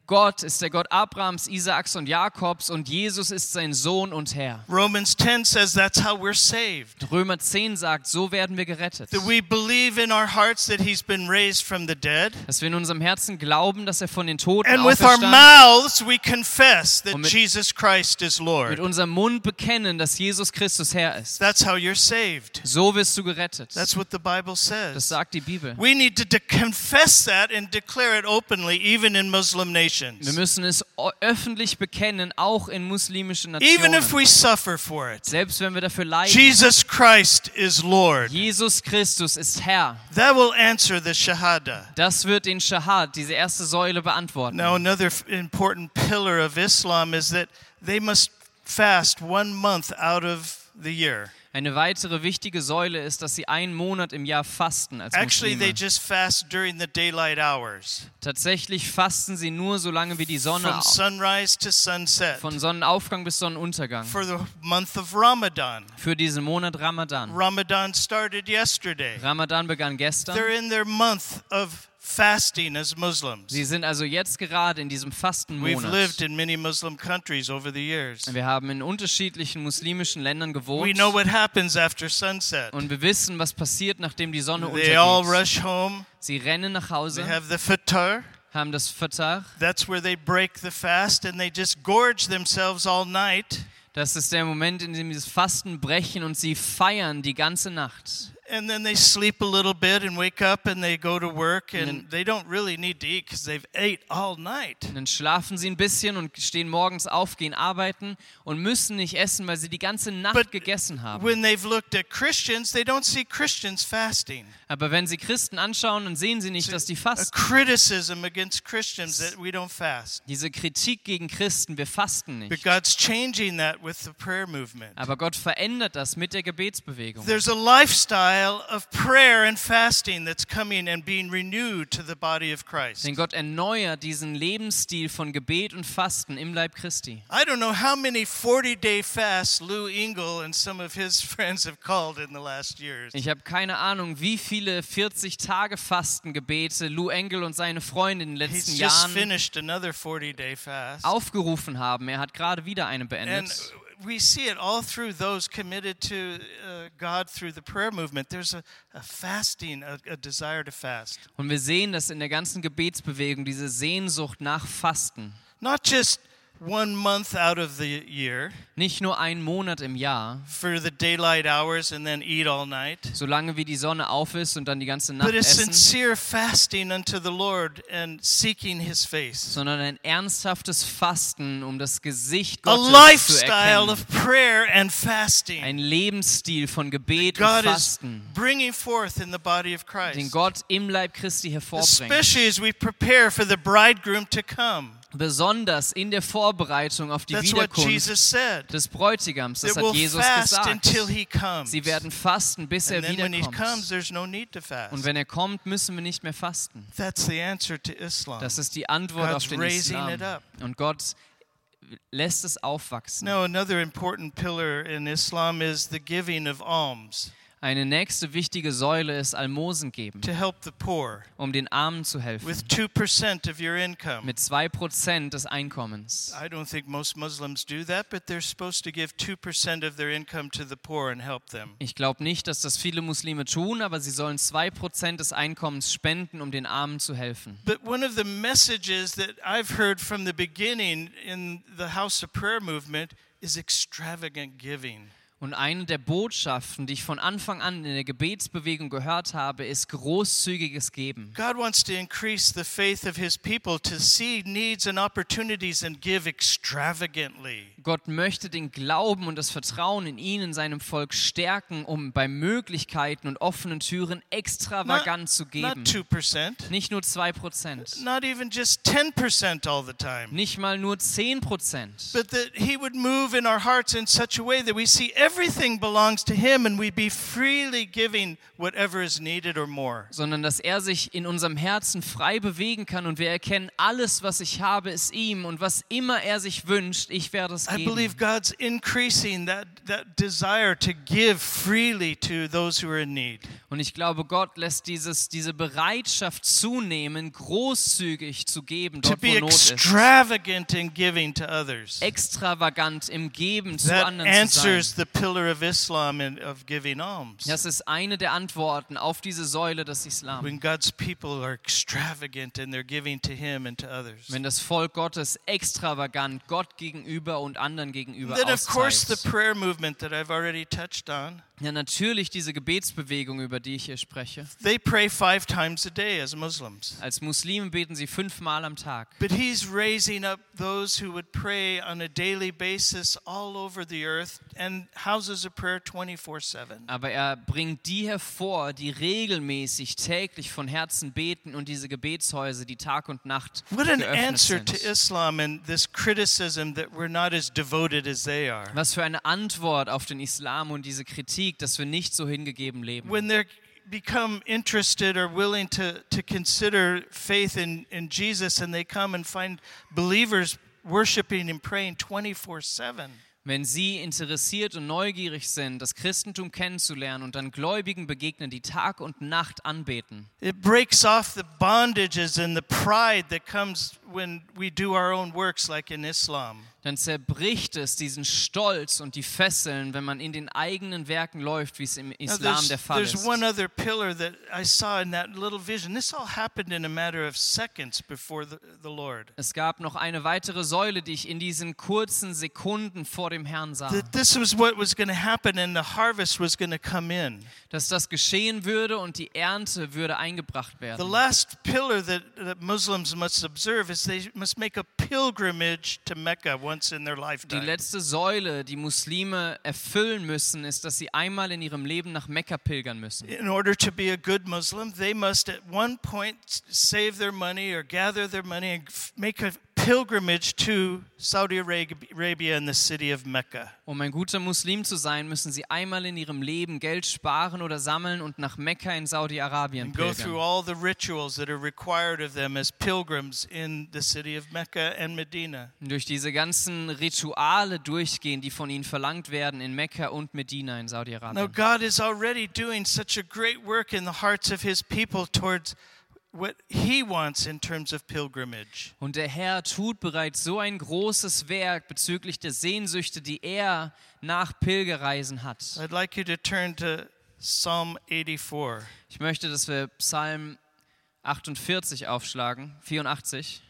Speaker 3: Gott ist der Gott Abrahams, Isaaks und Jakobs und Jesus ist sein Sohn und Herr.
Speaker 2: Romans 10 says that's how we're saved.
Speaker 3: Römer 10 sagt, so werden wir gerettet.
Speaker 2: That we believe in our hearts that he's been raised from the dead.
Speaker 3: Dass wir in unserem Herzen glauben, dass er von den Toten
Speaker 2: And with our mouths we confess that
Speaker 3: Und mit-
Speaker 2: Jesus Christ is
Speaker 3: Mit
Speaker 2: Lord.
Speaker 3: unserem Mund bekennen, dass Jesus Christus Herr ist.
Speaker 2: That's how you're saved.
Speaker 3: So wirst du gerettet.
Speaker 2: That's what the Bible
Speaker 3: Das
Speaker 2: says.
Speaker 3: sagt die Bibel.
Speaker 2: We need to confess that and declare it openly, even in Muslim
Speaker 3: Wir
Speaker 2: nations.
Speaker 3: müssen es öffentlich bekennen, auch in muslimischen
Speaker 2: Even if
Speaker 3: Nationen.
Speaker 2: we suffer for it.
Speaker 3: Selbst wenn wir dafür leiden.
Speaker 2: Jesus Christ is Lord.
Speaker 3: Jesus Christus ist Herr.
Speaker 2: That will answer the Shahada.
Speaker 3: Das wird den Shahad, diese erste Säule, beantworten.
Speaker 2: Now, another important pillar of Islam is that they must fast one month out of the year.
Speaker 3: Eine weitere wichtige Säule ist, dass sie einen Monat im Jahr fasten als
Speaker 2: Actually, they just fast during the daylight hours,
Speaker 3: Tatsächlich fasten sie nur, solange wie die Sonne
Speaker 2: from sunrise to sunset,
Speaker 3: von Sonnenaufgang bis Sonnenuntergang.
Speaker 2: for the month of Ramadan.
Speaker 3: Für diesen Monat Ramadan.
Speaker 2: Ramadan started yesterday.
Speaker 3: Ramadan begann gestern.
Speaker 2: They're in their month of fasting as Muslims.
Speaker 3: Sie sind also jetzt gerade in diesem
Speaker 2: We've lived
Speaker 3: Fastenmonat.
Speaker 2: in many Muslim countries over the years.
Speaker 3: Wir haben in unterschiedlichen muslimischen Ländern
Speaker 2: We
Speaker 3: gewohnt
Speaker 2: know what happens after sunset.
Speaker 3: und wir wissen, was passiert, nachdem die Sonne
Speaker 2: They all
Speaker 3: untergeht.
Speaker 2: rush home.
Speaker 3: Sie rennen nach
Speaker 2: They
Speaker 3: Hause,
Speaker 2: have the fitar.
Speaker 3: haben das Fatah.
Speaker 2: That's where they break the fast and they just gorge themselves all night.
Speaker 3: Das ist der Moment, in dem sie das Fasten brechen und sie feiern die ganze Nacht.
Speaker 2: And then they sleep a little bit and wake up and they go to work and they don't really need to eat because they've ate all night.
Speaker 3: Und dann schlafen sie ein bisschen und stehen morgens auf, gehen arbeiten und müssen nicht essen, weil sie die ganze Nacht
Speaker 2: But
Speaker 3: gegessen haben.
Speaker 2: when they've looked at Christians, they don't see Christians fasting.
Speaker 3: Aber wenn sie Christen anschauen, dann sehen sie nicht, dass die fasten. Diese Kritik gegen Christen, wir fasten nicht. Aber Gott verändert das mit der Gebetsbewegung.
Speaker 2: There's a lifestyle of prayer and fasting that's coming and being renewed to the body of Christ.
Speaker 3: Denn Gott erneuert diesen Lebensstil von Gebet und Fasten im Leib Christi.
Speaker 2: I don't know how many 40 day fasts Lou Engle and some of his friends have called in the last years.
Speaker 3: Ich habe keine Ahnung, wie viele 40 Tage Fastengebete Lou Engel und seine Freunde in den letzten Jahren
Speaker 2: finished another 40 day fast.
Speaker 3: aufgerufen haben. Er hat gerade wieder eine
Speaker 2: And
Speaker 3: beendet.
Speaker 2: we see it all through those committed to uh, God through the prayer movement. There's a, a fasting, a, a desire to fast.
Speaker 3: Und wir sehen das in der ganzen Gebetsbewegung, diese Sehnsucht nach Fasten.
Speaker 2: Not just one month out of the year
Speaker 3: Nicht nur einen Monat im Jahr,
Speaker 2: for the daylight hours and then eat all night,
Speaker 3: solange wie die Sonne auf ist und dann die ganze Nacht
Speaker 2: but a sincere fasting unto the Lord and seeking his face.
Speaker 3: sondern ein ernsthaftes Fasten, um das Gesicht
Speaker 2: A
Speaker 3: Gottes zu
Speaker 2: lifestyle
Speaker 3: erkennen.
Speaker 2: of prayer and fasting.
Speaker 3: Ein Lebensstil von Gebet und
Speaker 2: is
Speaker 3: Fasten,
Speaker 2: bringing forth in the body of
Speaker 3: den
Speaker 2: Christ.
Speaker 3: Gott im Leib Christi hervorbringt.
Speaker 2: Especially as we prepare for the bridegroom to come.
Speaker 3: Besonders in der Vorbereitung auf die
Speaker 2: That's
Speaker 3: Wiederkunft des Bräutigams. Das hat Jesus gesagt. Sie werden fasten, bis er
Speaker 2: comes,
Speaker 3: wiederkommt.
Speaker 2: no.
Speaker 3: Und wenn er kommt, müssen wir nicht mehr fasten.
Speaker 2: That's the answer to Islam.
Speaker 3: Das ist die Antwort
Speaker 2: God's
Speaker 3: auf den
Speaker 2: raising
Speaker 3: Islam.
Speaker 2: it up.
Speaker 3: Und Gott lässt es aufwachsen.
Speaker 2: Now, another important pillar in Islam is the giving of alms
Speaker 3: Eine nächste wichtige Säule ist Almosen geben,
Speaker 2: to help the poor
Speaker 3: um den Armen zu helfen.
Speaker 2: with 2% of your income.
Speaker 3: Mit 2% des Einkommens.
Speaker 2: I don't think most Muslims do that, but they're supposed to give 2% of their income to the poor and help them.
Speaker 3: Ich glaube nicht, dass das viele Muslime tun, aber sie sollen 2% des Einkommens spenden, um den Armen zu helfen.
Speaker 2: But one of the messages that I've heard from the beginning in the House of Prayer movement is extravagant giving.
Speaker 3: Und eine der Botschaften, die ich von Anfang an in der Gebetsbewegung gehört habe, ist großzügiges Geben.
Speaker 2: God wants to increase the faith of his people to see needs and opportunities and give extravagantly.
Speaker 3: Gott möchte den Glauben und das Vertrauen in ihn, in seinem Volk stärken, um bei Möglichkeiten und offenen Türen extravagant zu
Speaker 2: Not
Speaker 3: geben.
Speaker 2: 2%,
Speaker 3: Nicht nur 2%,
Speaker 2: not even just 10% all the time.
Speaker 3: nicht mal nur 10%,
Speaker 2: But that he would move in our hearts in such a way that we see everything belongs to him and we be freely giving whatever is needed or more.
Speaker 3: sondern dass er sich in unserem Herzen frei bewegen kann und wir erkennen, alles, was ich habe, ist ihm und was immer er sich wünscht, ich werde es
Speaker 2: I believe
Speaker 3: geben.
Speaker 2: God's increasing that, that desire to give freely to those who are in need.
Speaker 3: Und ich glaube, Gott lässt dieses, diese Bereitschaft zunehmen, großzügig zu geben, dort wo Not ist.
Speaker 2: extravagant in giving to others.
Speaker 3: Extravagant im Geben zu
Speaker 2: That
Speaker 3: anderen zu sein.
Speaker 2: the pillar of Islam and of giving alms.
Speaker 3: Das ist eine der Antworten auf diese Säule des Islam.
Speaker 2: When God's people are extravagant in their giving to Him and to others.
Speaker 3: Wenn das Volk Gottes extravagant Gott gegenüber und anderen gegenüber
Speaker 2: Then, of course, the prayer movement that I've already touched on.
Speaker 3: Ja, natürlich diese Gebetsbewegung, über die ich hier spreche.
Speaker 2: They pray five times a day as Muslims.
Speaker 3: Als Muslime beten sie fünfmal am Tag.
Speaker 2: But He's raising up those who would pray on a daily basis all over the earth and houses of prayer 24 7.
Speaker 3: Aber er bringt die hervor, die regelmäßig täglich von Herzen beten und diese Gebetshäuser, die Tag und Nacht
Speaker 2: What an answer to
Speaker 3: sind.
Speaker 2: Islam and this criticism that we're not as devoted as they are.
Speaker 3: Was für eine Antwort auf den Islam und diese Kritik, dass wir nicht so hingegeben leben.
Speaker 2: when they're become interested or willing to, to consider faith in, in Jesus and they come and find believers worshiping and praying 24 7.
Speaker 3: Wenn sie interessiert und neugierig sind, das Christentum kennenzulernen und dann Gläubigen begegnen, die Tag und Nacht anbeten,
Speaker 2: It breaks off the bondages and the pride that comes when we do our own works, like in Islam.
Speaker 3: Dann zerbricht es diesen Stolz und die Fesseln, wenn man in den eigenen Werken läuft, wie es im Islam der Fall ist.
Speaker 2: one other pillar that I saw in that little vision. This all happened in a matter of seconds before the, the Lord.
Speaker 3: Es gab noch eine weitere Säule, die ich in diesen kurzen Sekunden vor dem Herrn sah.
Speaker 2: That this was what was going to happen and the harvest was going to come in.
Speaker 3: Dass das geschehen würde und die Ernte würde eingebracht
Speaker 2: The
Speaker 3: werden.
Speaker 2: last pillar that, that Muslims must observe is they must make a pilgrimage to Mecca once in their
Speaker 3: Die letzte Säule, die Muslime erfüllen müssen, ist, dass sie einmal in ihrem Leben nach Mekka pilgern müssen.
Speaker 2: In order to be a good Muslim, they must at one point save their money or gather their money and make a pilgrimage to Saudi Arab- Arabia and the city of Mecca.
Speaker 3: Um ein guter Muslim zu sein, müssen sie einmal in ihrem Leben Geld sparen oder sammeln und nach Mekka in Saudi-Arabien
Speaker 2: And go through
Speaker 3: pilgern.
Speaker 2: all the rituals that are required of them as pilgrims in the city of Mecca and Medina.
Speaker 3: Und durch diese ganzen Rituale durchgehen, die von ihnen verlangt werden in Mekka und Medina in
Speaker 2: Now,
Speaker 3: Saudi-Arabien.
Speaker 2: God is already doing such a great work in the hearts of His people towards what he wants in terms of pilgrimage.
Speaker 3: Und der Herr tut bereits so ein großes Werk bezüglich der Sehnsüchte, die er nach Pilgerreisen hat.
Speaker 2: I'd like you to turn to Psalm 84.
Speaker 3: Ich möchte, dass wir Psalm 48 aufschlagen, 84.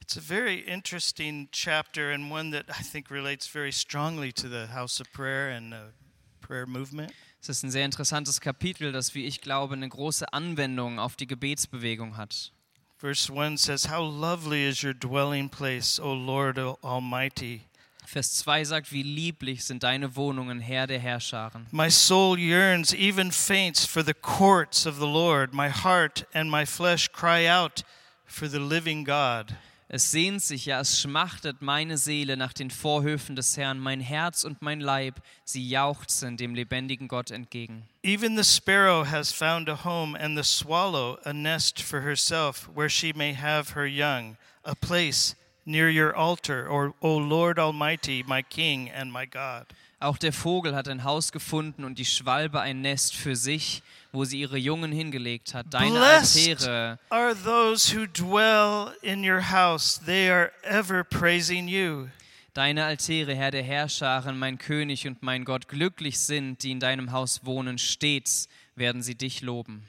Speaker 2: It's a very interesting chapter and one that I think relates very strongly to the house of prayer and the prayer movement.
Speaker 3: Es ist ein sehr interessantes Kapitel, das, wie ich glaube, eine große Anwendung auf die Gebetsbewegung hat.
Speaker 2: Verse 1 says, How lovely is your dwelling place, O Lord Almighty.
Speaker 3: Vers 2 sagt, wie lieblich sind deine Wohnungen, Herr der Herrscharen.
Speaker 2: My soul yearns, even faints, for the courts of the Lord. My heart and my flesh cry out for the living God.
Speaker 3: Es sehnt sich, ja, es schmachtet meine Seele nach den Vorhöfen des Herrn. Mein Herz und mein Leib, sie jauchzen dem lebendigen Gott entgegen.
Speaker 2: Even the sparrow has found a home, and the swallow a nest for herself, where she may have her young, a place near your altar, or, O Lord Almighty, my King and my God.
Speaker 3: Auch der Vogel hat ein Haus gefunden und die Schwalbe ein Nest für sich, wo sie ihre Jungen hingelegt hat. Deine
Speaker 2: Blessed
Speaker 3: Altäre,
Speaker 2: are those who dwell in your house, they are ever praising you.
Speaker 3: deine Altäre, Herr der Herrscharen, mein König und mein Gott, glücklich sind, die in deinem Haus wohnen, stets werden sie dich loben.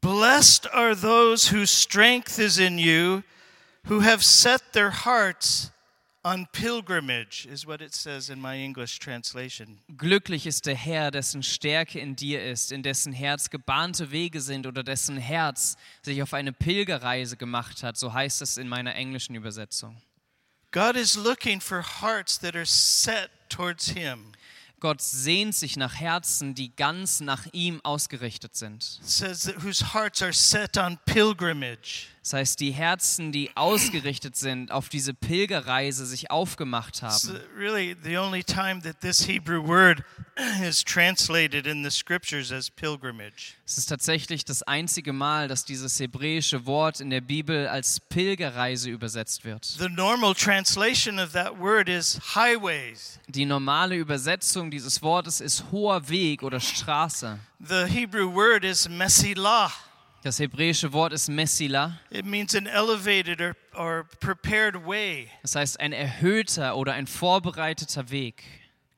Speaker 2: Blessed are those whose strength is in you, who have set their hearts on pilgrimage, is what it says in my English translation.
Speaker 3: Glücklich ist der Herr, dessen Stärke in dir ist, in dessen Herz gebahnte Wege sind oder dessen Herz sich auf eine Pilgerreise gemacht hat, so heißt es in meiner englischen Übersetzung.
Speaker 2: God is looking for hearts that are set towards Him.
Speaker 3: Gott sehnt sich nach Herzen, die ganz nach ihm ausgerichtet sind.
Speaker 2: It says that whose hearts are set on pilgrimage.
Speaker 3: Das heißt, die Herzen, die ausgerichtet sind, auf diese Pilgerreise sich aufgemacht haben.
Speaker 2: uh, really the only time that this Hebrew word is translated in the scriptures as pilgrimage.
Speaker 3: Es ist tatsächlich das einzige Mal, dass dieses hebräische Wort in der Bibel als Pilgerreise übersetzt wird.
Speaker 2: The normal translation of that word is highways.
Speaker 3: Die normale Übersetzung dieses Wortes ist hoher Weg oder Straße.
Speaker 2: The Hebrew word is mesilah.
Speaker 3: Das hebräische Wort ist Messila.
Speaker 2: It means an elevated or, or prepared way.
Speaker 3: Das heißt ein erhöhter oder ein vorbereiteter Weg.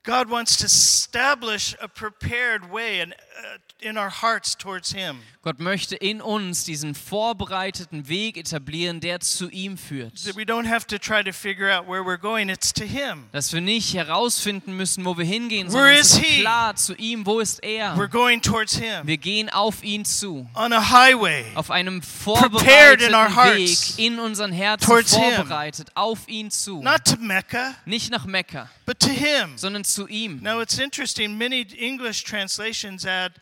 Speaker 2: God wants to establish a prepared way and, uh, in our hearts towards Him.
Speaker 3: Gott möchte in uns diesen vorbereiteten Weg etablieren, der zu ihm führt.
Speaker 2: That we don't have to try to figure out where we're going, it's to Him.
Speaker 3: Dass wir nicht herausfinden müssen, wo wir hingehen, sondern es
Speaker 2: is
Speaker 3: ist
Speaker 2: he?
Speaker 3: klar zu ihm, wo ist
Speaker 2: We're
Speaker 3: er.
Speaker 2: going towards Him
Speaker 3: Wir gehen auf ihn zu.
Speaker 2: on a highway.
Speaker 3: Auf einem
Speaker 2: Prepared in our
Speaker 3: vorbereiteten
Speaker 2: hearts
Speaker 3: Weg in unseren Herzen
Speaker 2: towards him.
Speaker 3: vorbereitet, auf ihn zu.
Speaker 2: Not to Mecca,
Speaker 3: Nicht nach Mekka,
Speaker 2: but to Him.
Speaker 3: sondern zu ihm.
Speaker 2: Now it's interesting, many English translations add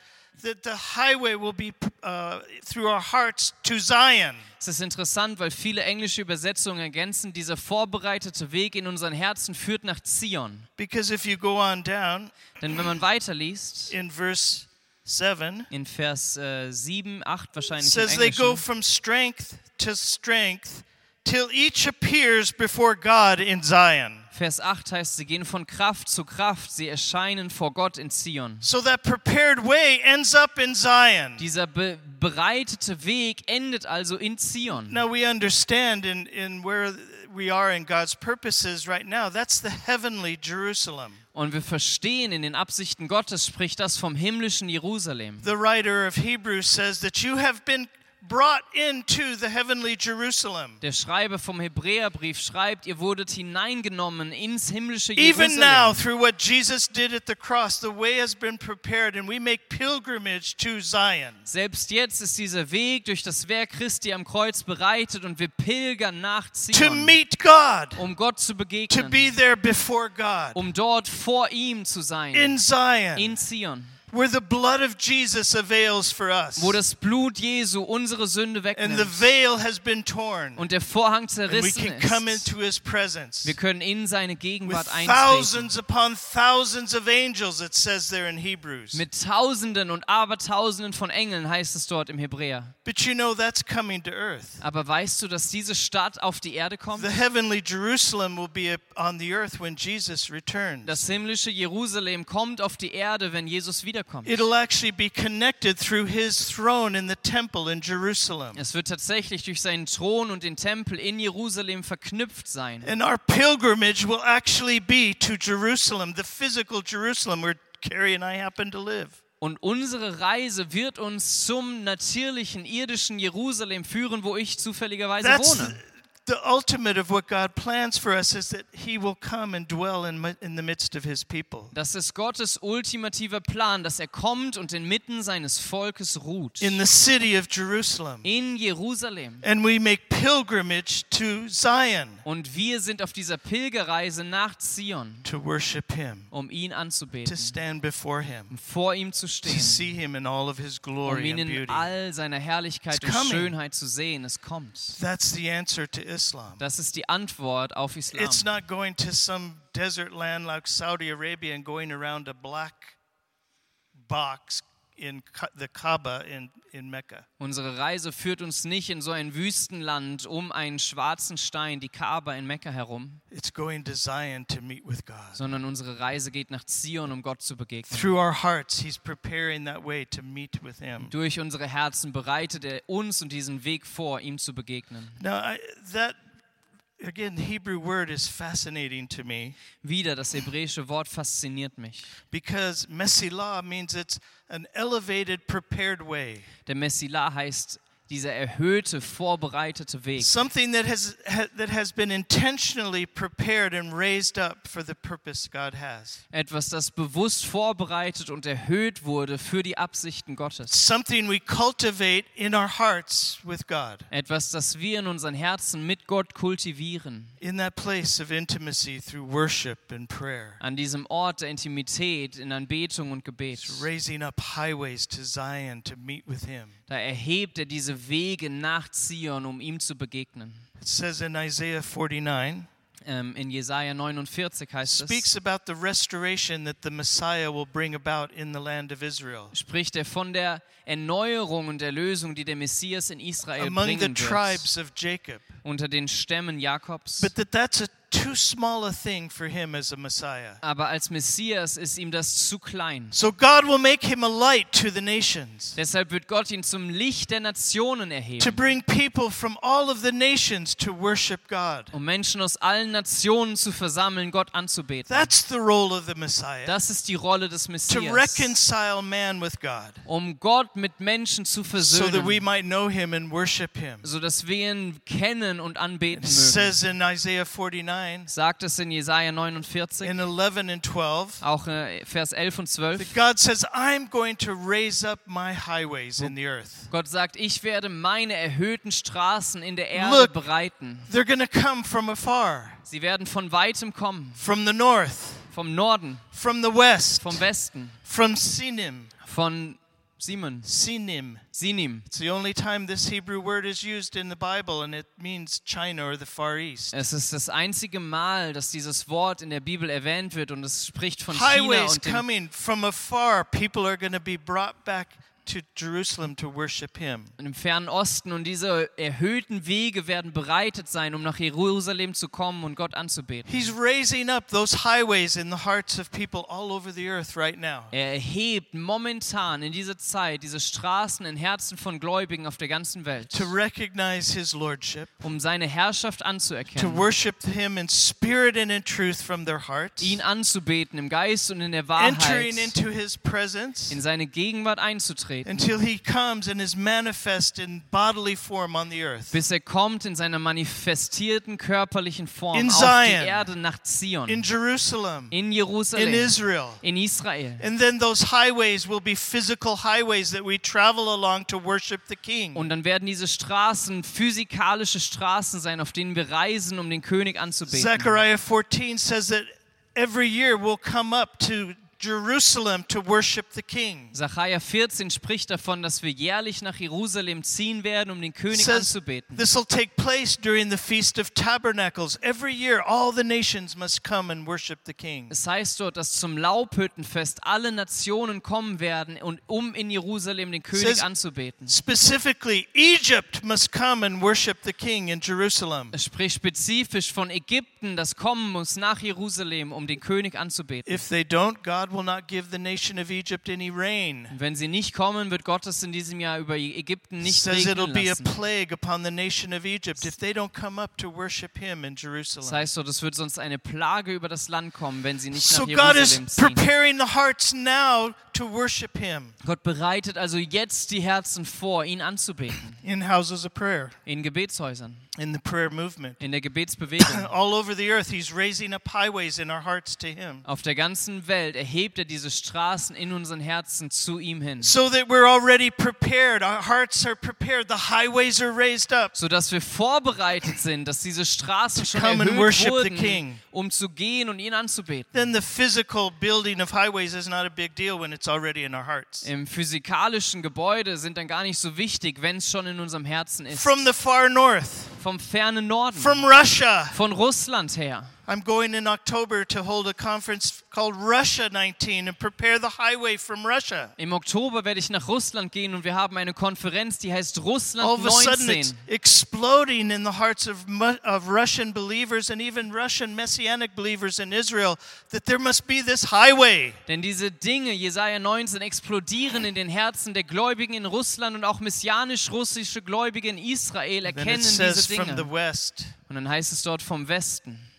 Speaker 2: that the highway will be uh, through our hearts to Zion.
Speaker 3: Es ist interessant, weil viele englische Übersetzungen ergänzen, dieser vorbereitete Weg in unseren Herzen führt nach Zion.
Speaker 2: Because if you go on down
Speaker 3: Denn wenn man weiterliest,
Speaker 2: in verse 7,
Speaker 3: in Vers äh, 7, 8
Speaker 2: it
Speaker 3: wahrscheinlich
Speaker 2: says they go from strength to strength till each appears before God in Zion.
Speaker 3: Vers 8 heißt, sie gehen von Kraft zu Kraft, sie erscheinen vor Gott in Zion.
Speaker 2: So that prepared way ends up in Zion.
Speaker 3: Dieser be bereitete Weg endet also in Zion.
Speaker 2: Now we understand in, in where we are in God's purposes right now, that's the heavenly Jerusalem.
Speaker 3: Und wir verstehen in den Absichten Gottes, spricht das vom himmlischen Jerusalem.
Speaker 2: The writer of Hebrews says that you have been brought into the heavenly Jerusalem.
Speaker 3: Der Schreiber vom Hebräerbrief schreibt, ihr wurdet hineingenommen ins himmlische
Speaker 2: Even now,
Speaker 3: Jerusalem.
Speaker 2: through what Jesus did at the cross, the way has been prepared, and we make pilgrimage to Zion.
Speaker 3: Selbst jetzt ist dieser Weg durch das Werk Christi am Kreuz bereitet und wir pilgern nach
Speaker 2: To
Speaker 3: Zion,
Speaker 2: meet God,
Speaker 3: um Gott zu
Speaker 2: to
Speaker 3: begegnen,
Speaker 2: be there before God
Speaker 3: um dort vor ihm zu sein,
Speaker 2: in Zion,
Speaker 3: in Zion,
Speaker 2: where the blood of Jesus avails for us,
Speaker 3: wo das Blut Jesu unsere Sünde
Speaker 2: and the
Speaker 3: wegnimmt
Speaker 2: veil has been torn,
Speaker 3: und der Vorhang
Speaker 2: and we
Speaker 3: zerrissen
Speaker 2: can come
Speaker 3: ist.
Speaker 2: into His presence.
Speaker 3: Wir können in seine
Speaker 2: With
Speaker 3: Gegenwart eintreten.
Speaker 2: thousands upon thousands of angels, it says there in Hebrews.
Speaker 3: Mit Tausenden und Abertausenden von Engeln heißt es dort im Hebräer.
Speaker 2: But you know that's coming to earth.
Speaker 3: Aber weißt du, dass diese Stadt auf die Erde kommt?
Speaker 2: The heavenly Jerusalem will be on the earth when Jesus returns.
Speaker 3: Das himmlische Jerusalem kommt auf die Erde, wenn Jesus
Speaker 2: The
Speaker 3: wiederkommt.
Speaker 2: It'll actually be connected through his throne in the temple in Jerusalem.
Speaker 3: Es wird tatsächlich durch seinen Thron und den Tempel in Jerusalem verknüpft sein.
Speaker 2: And our pilgrimage will actually be to Jerusalem, the physical Jerusalem where Carrie and I happen to live.
Speaker 3: Und unsere Reise wird uns zum natürlichen, irdischen Jerusalem führen, wo ich zufälligerweise
Speaker 2: That's
Speaker 3: wohne.
Speaker 2: The ultimate of what God plans for us is that he will come and dwell in, in the midst of his people.
Speaker 3: Das ist Gottes ultimativer Plan, dass er kommt und inmitten seines Volkes ruht.
Speaker 2: In the city of Jerusalem.
Speaker 3: In Jerusalem.
Speaker 2: And we make pilgrimage to Zion
Speaker 3: Und wir sind auf dieser Pilgerreise nach Zion,
Speaker 2: to worship him,
Speaker 3: um ihn
Speaker 2: to
Speaker 3: anzubeten,
Speaker 2: stand before him,
Speaker 3: um vor ihm zu
Speaker 2: to
Speaker 3: stehen,
Speaker 2: see him in all of his
Speaker 3: um
Speaker 2: glory
Speaker 3: ihn
Speaker 2: and
Speaker 3: in all seiner Herrlichkeit
Speaker 2: It's
Speaker 3: und
Speaker 2: coming.
Speaker 3: Schönheit zu sehen. Es kommt.
Speaker 2: That's the answer to Islam.
Speaker 3: Das ist die Antwort auf Islam.
Speaker 2: It's not going to some desert land like Saudi Arabia and going around a black box in the Kaaba in, in Mecca.
Speaker 3: Unsere Reise führt uns nicht in so ein Wüstenland um einen schwarzen Stein, die Kaaba in Mekka herum,
Speaker 2: It's going to Zion to meet with God.
Speaker 3: sondern unsere Reise geht nach Zion, um Gott zu begegnen.
Speaker 2: Through our hearts, He's preparing that way to meet with Him.
Speaker 3: Durch unsere Herzen bereitet er uns und diesen Weg vor, ihm zu begegnen.
Speaker 2: Now, I, that, again, Hebrew word is fascinating to me
Speaker 3: Wieder, das hebräische Wort fasziniert mich.
Speaker 2: because Mesilah means it's an elevated, prepared way.
Speaker 3: Der Messilah heißt dieser erhöhte, vorbereitete Weg.
Speaker 2: Something that has, ha, that has been intentionally prepared and raised up for the purpose God has.
Speaker 3: Etwas, das bewusst vorbereitet und erhöht wurde für die Absichten Gottes.
Speaker 2: Something we cultivate in our hearts with God.
Speaker 3: Etwas, das wir in unseren Herzen mit Gott kultivieren.
Speaker 2: In that place of intimacy through worship and prayer.
Speaker 3: An diesem Ort der Intimität, in Anbetung und Gebet.
Speaker 2: Raising up highways to Zion to meet with Him.
Speaker 3: Da erhebt er diese Wege nach Zion, um ihm zu begegnen.
Speaker 2: It says in Isaiah 49,
Speaker 3: Ähm, in Jesaja 49 heißt es,
Speaker 2: about the restoration that the Messiah will bring about in the land of Israel.
Speaker 3: spricht er von der Erneuerung und der Lösung, die der Messias in Israel
Speaker 2: Among the
Speaker 3: bringen
Speaker 2: tribes
Speaker 3: wird,
Speaker 2: of Jacob.
Speaker 3: unter den Stämmen Jakobs.
Speaker 2: But that that's a too small a thing for him as a Messiah.
Speaker 3: Aber als Messias ist ihm das zu klein.
Speaker 2: So God will make him a light to the nations.
Speaker 3: Deshalb wird Gott ihn zum Licht der Nationen
Speaker 2: To
Speaker 3: erheben,
Speaker 2: bring people from all of the nations to worship God.
Speaker 3: um Menschen aus allen Nationen zu versammeln, Gott anzubeten.
Speaker 2: That's the role of the Messiah.
Speaker 3: Das ist die Rolle des
Speaker 2: To
Speaker 3: Messias,
Speaker 2: reconcile man with God.
Speaker 3: um Gott mit Menschen zu
Speaker 2: So that we
Speaker 3: versöhnen,
Speaker 2: might know him and worship him.
Speaker 3: sodass wir ihn kennen und anbeten mögen.
Speaker 2: says in Isaiah 49,
Speaker 3: Sagt es in Jesaja 49,
Speaker 2: in 11 and 12,
Speaker 3: auch äh, Vers 11 und 12.
Speaker 2: that God says, I'm going to raise up my highways in the earth.
Speaker 3: Gott sagt, ich werde meine erhöhten Straßen in der Erde
Speaker 2: Look.
Speaker 3: bereiten.
Speaker 2: They're going to come from afar,
Speaker 3: Sie werden von weitem kommen,
Speaker 2: from the north,
Speaker 3: vom Norden,
Speaker 2: from the west,
Speaker 3: vom Westen,
Speaker 2: from Sinim.
Speaker 3: von Simon,
Speaker 2: Sinim.
Speaker 3: Sinim.
Speaker 2: It's the only time this Hebrew word is used in the Bible, and it means China or the Far East.
Speaker 3: Es ist das einzige Mal, dass dieses Wort in der Bibel erwähnt wird und es spricht von China
Speaker 2: Highways
Speaker 3: und dem,
Speaker 2: coming from afar. People are going to be brought back to Jerusalem to worship Him.
Speaker 3: im fernen Osten und diese erhöhten Wege werden bereitet sein, um nach Jerusalem zu kommen und Gott anzubeten.
Speaker 2: He's raising up those highways in the hearts of people all over the earth right now.
Speaker 3: Er erhebt momentan in dieser Zeit diese Straßen in Herzen von Gläubigen auf der ganzen Welt,
Speaker 2: To recognize His Lordship,
Speaker 3: um seine Herrschaft
Speaker 2: to
Speaker 3: anzuerkennen,
Speaker 2: worship Him in spirit and in truth from their hearts,
Speaker 3: ihn anzubeten im Geist und in der
Speaker 2: entering
Speaker 3: Wahrheit,
Speaker 2: into His presence
Speaker 3: in seine Gegenwart einzutreten,
Speaker 2: in earth.
Speaker 3: bis er kommt in seiner manifestierten körperlichen Form
Speaker 2: In
Speaker 3: auf
Speaker 2: Zion.
Speaker 3: die Erde nach Zion,
Speaker 2: In Jerusalem,
Speaker 3: in
Speaker 2: in
Speaker 3: Jerusalem,
Speaker 2: Israel.
Speaker 3: in Israel.
Speaker 2: And then those highways will be physical highways that we travel along to worship the King.
Speaker 3: Und dann werden diese Straßen physikalische Straßen sein, auf denen wir reisen, um den König anzubeten.
Speaker 2: Zechariah 14 says that every year we'll come up to Jerusalem to worship the King.
Speaker 3: Sacharja 14 spricht davon, dass wir jährlich nach Jerusalem ziehen werden, um den König
Speaker 2: says
Speaker 3: anzubeten.
Speaker 2: this will take place during the Feast of Tabernacles. Every year, all the nations must come and worship the King.
Speaker 3: Es heißt dort, dass zum Laubhüttenfest alle Nationen kommen werden, und, um in Jerusalem den König
Speaker 2: Says-
Speaker 3: anzubeten.
Speaker 2: Specifically, Egypt must come and worship the King in Jerusalem.
Speaker 3: Es spricht spezifisch von Ägypten, das kommen muss nach Jerusalem, um den König anzubeten.
Speaker 2: If they don't, God God will not give the nation of Egypt any rain.
Speaker 3: Wenn sie nicht kommen, wird Gott es in diesem Jahr über Ägypten nicht
Speaker 2: says it'll
Speaker 3: regnen
Speaker 2: be a plague upon the nation of Egypt if they don't come up to worship him in
Speaker 3: Das
Speaker 2: Jerusalem.
Speaker 3: heißt so, es wird sonst eine Plage über das Land kommen, wenn sie nicht
Speaker 2: So
Speaker 3: nach
Speaker 2: God is
Speaker 3: Jerusalem ziehen.
Speaker 2: preparing the hearts now to worship him
Speaker 3: Gott bereitet also jetzt die Herzen vor, ihn anzubeten.
Speaker 2: in houses of prayer,
Speaker 3: In Gebetshäusern,
Speaker 2: in the prayer movement.
Speaker 3: in der Gebetsbewegung.
Speaker 2: All over the earth, he's raising up highways in our hearts to him.
Speaker 3: Auf der ganzen Welt erhebt er diese Straßen in unseren Herzen zu ihm hin.
Speaker 2: So that we're already prepared. Our hearts are prepared. The highways are raised up.
Speaker 3: sodass wir vorbereitet sind, dass diese Straßen schon erhöht
Speaker 2: worship the
Speaker 3: wurden,
Speaker 2: King.
Speaker 3: um zu gehen und ihn anzubeten.
Speaker 2: Then the physical building of highways is not a big deal when it's already in our hearts.
Speaker 3: Im physikalischen Gebäude sind dann gar nicht so wichtig, wenn es schon in unserem Herzen ist.
Speaker 2: From the far north,
Speaker 3: Vom fernen Norden,
Speaker 2: from Russia.
Speaker 3: von Russland her.
Speaker 2: I'm going in October to hold a conference called Russia 19 and prepare the highway from Russia.
Speaker 3: Im Oktober werde ich nach Russland gehen und wir haben eine Konferenz, die heißt
Speaker 2: All
Speaker 3: Russland
Speaker 2: of a sudden, it's
Speaker 3: 19.
Speaker 2: exploding in the hearts of, of Russian believers and even Russian messianic believers in Israel that there must be this highway.
Speaker 3: Denn diese Dinge, Jesaja 19, explodieren in den Herzen der Gläubigen in Russland und auch messianisch-russische Gläubige in Israel erkennen diese Dinge.
Speaker 2: west.
Speaker 3: Und dann heißt es dort vom Westen.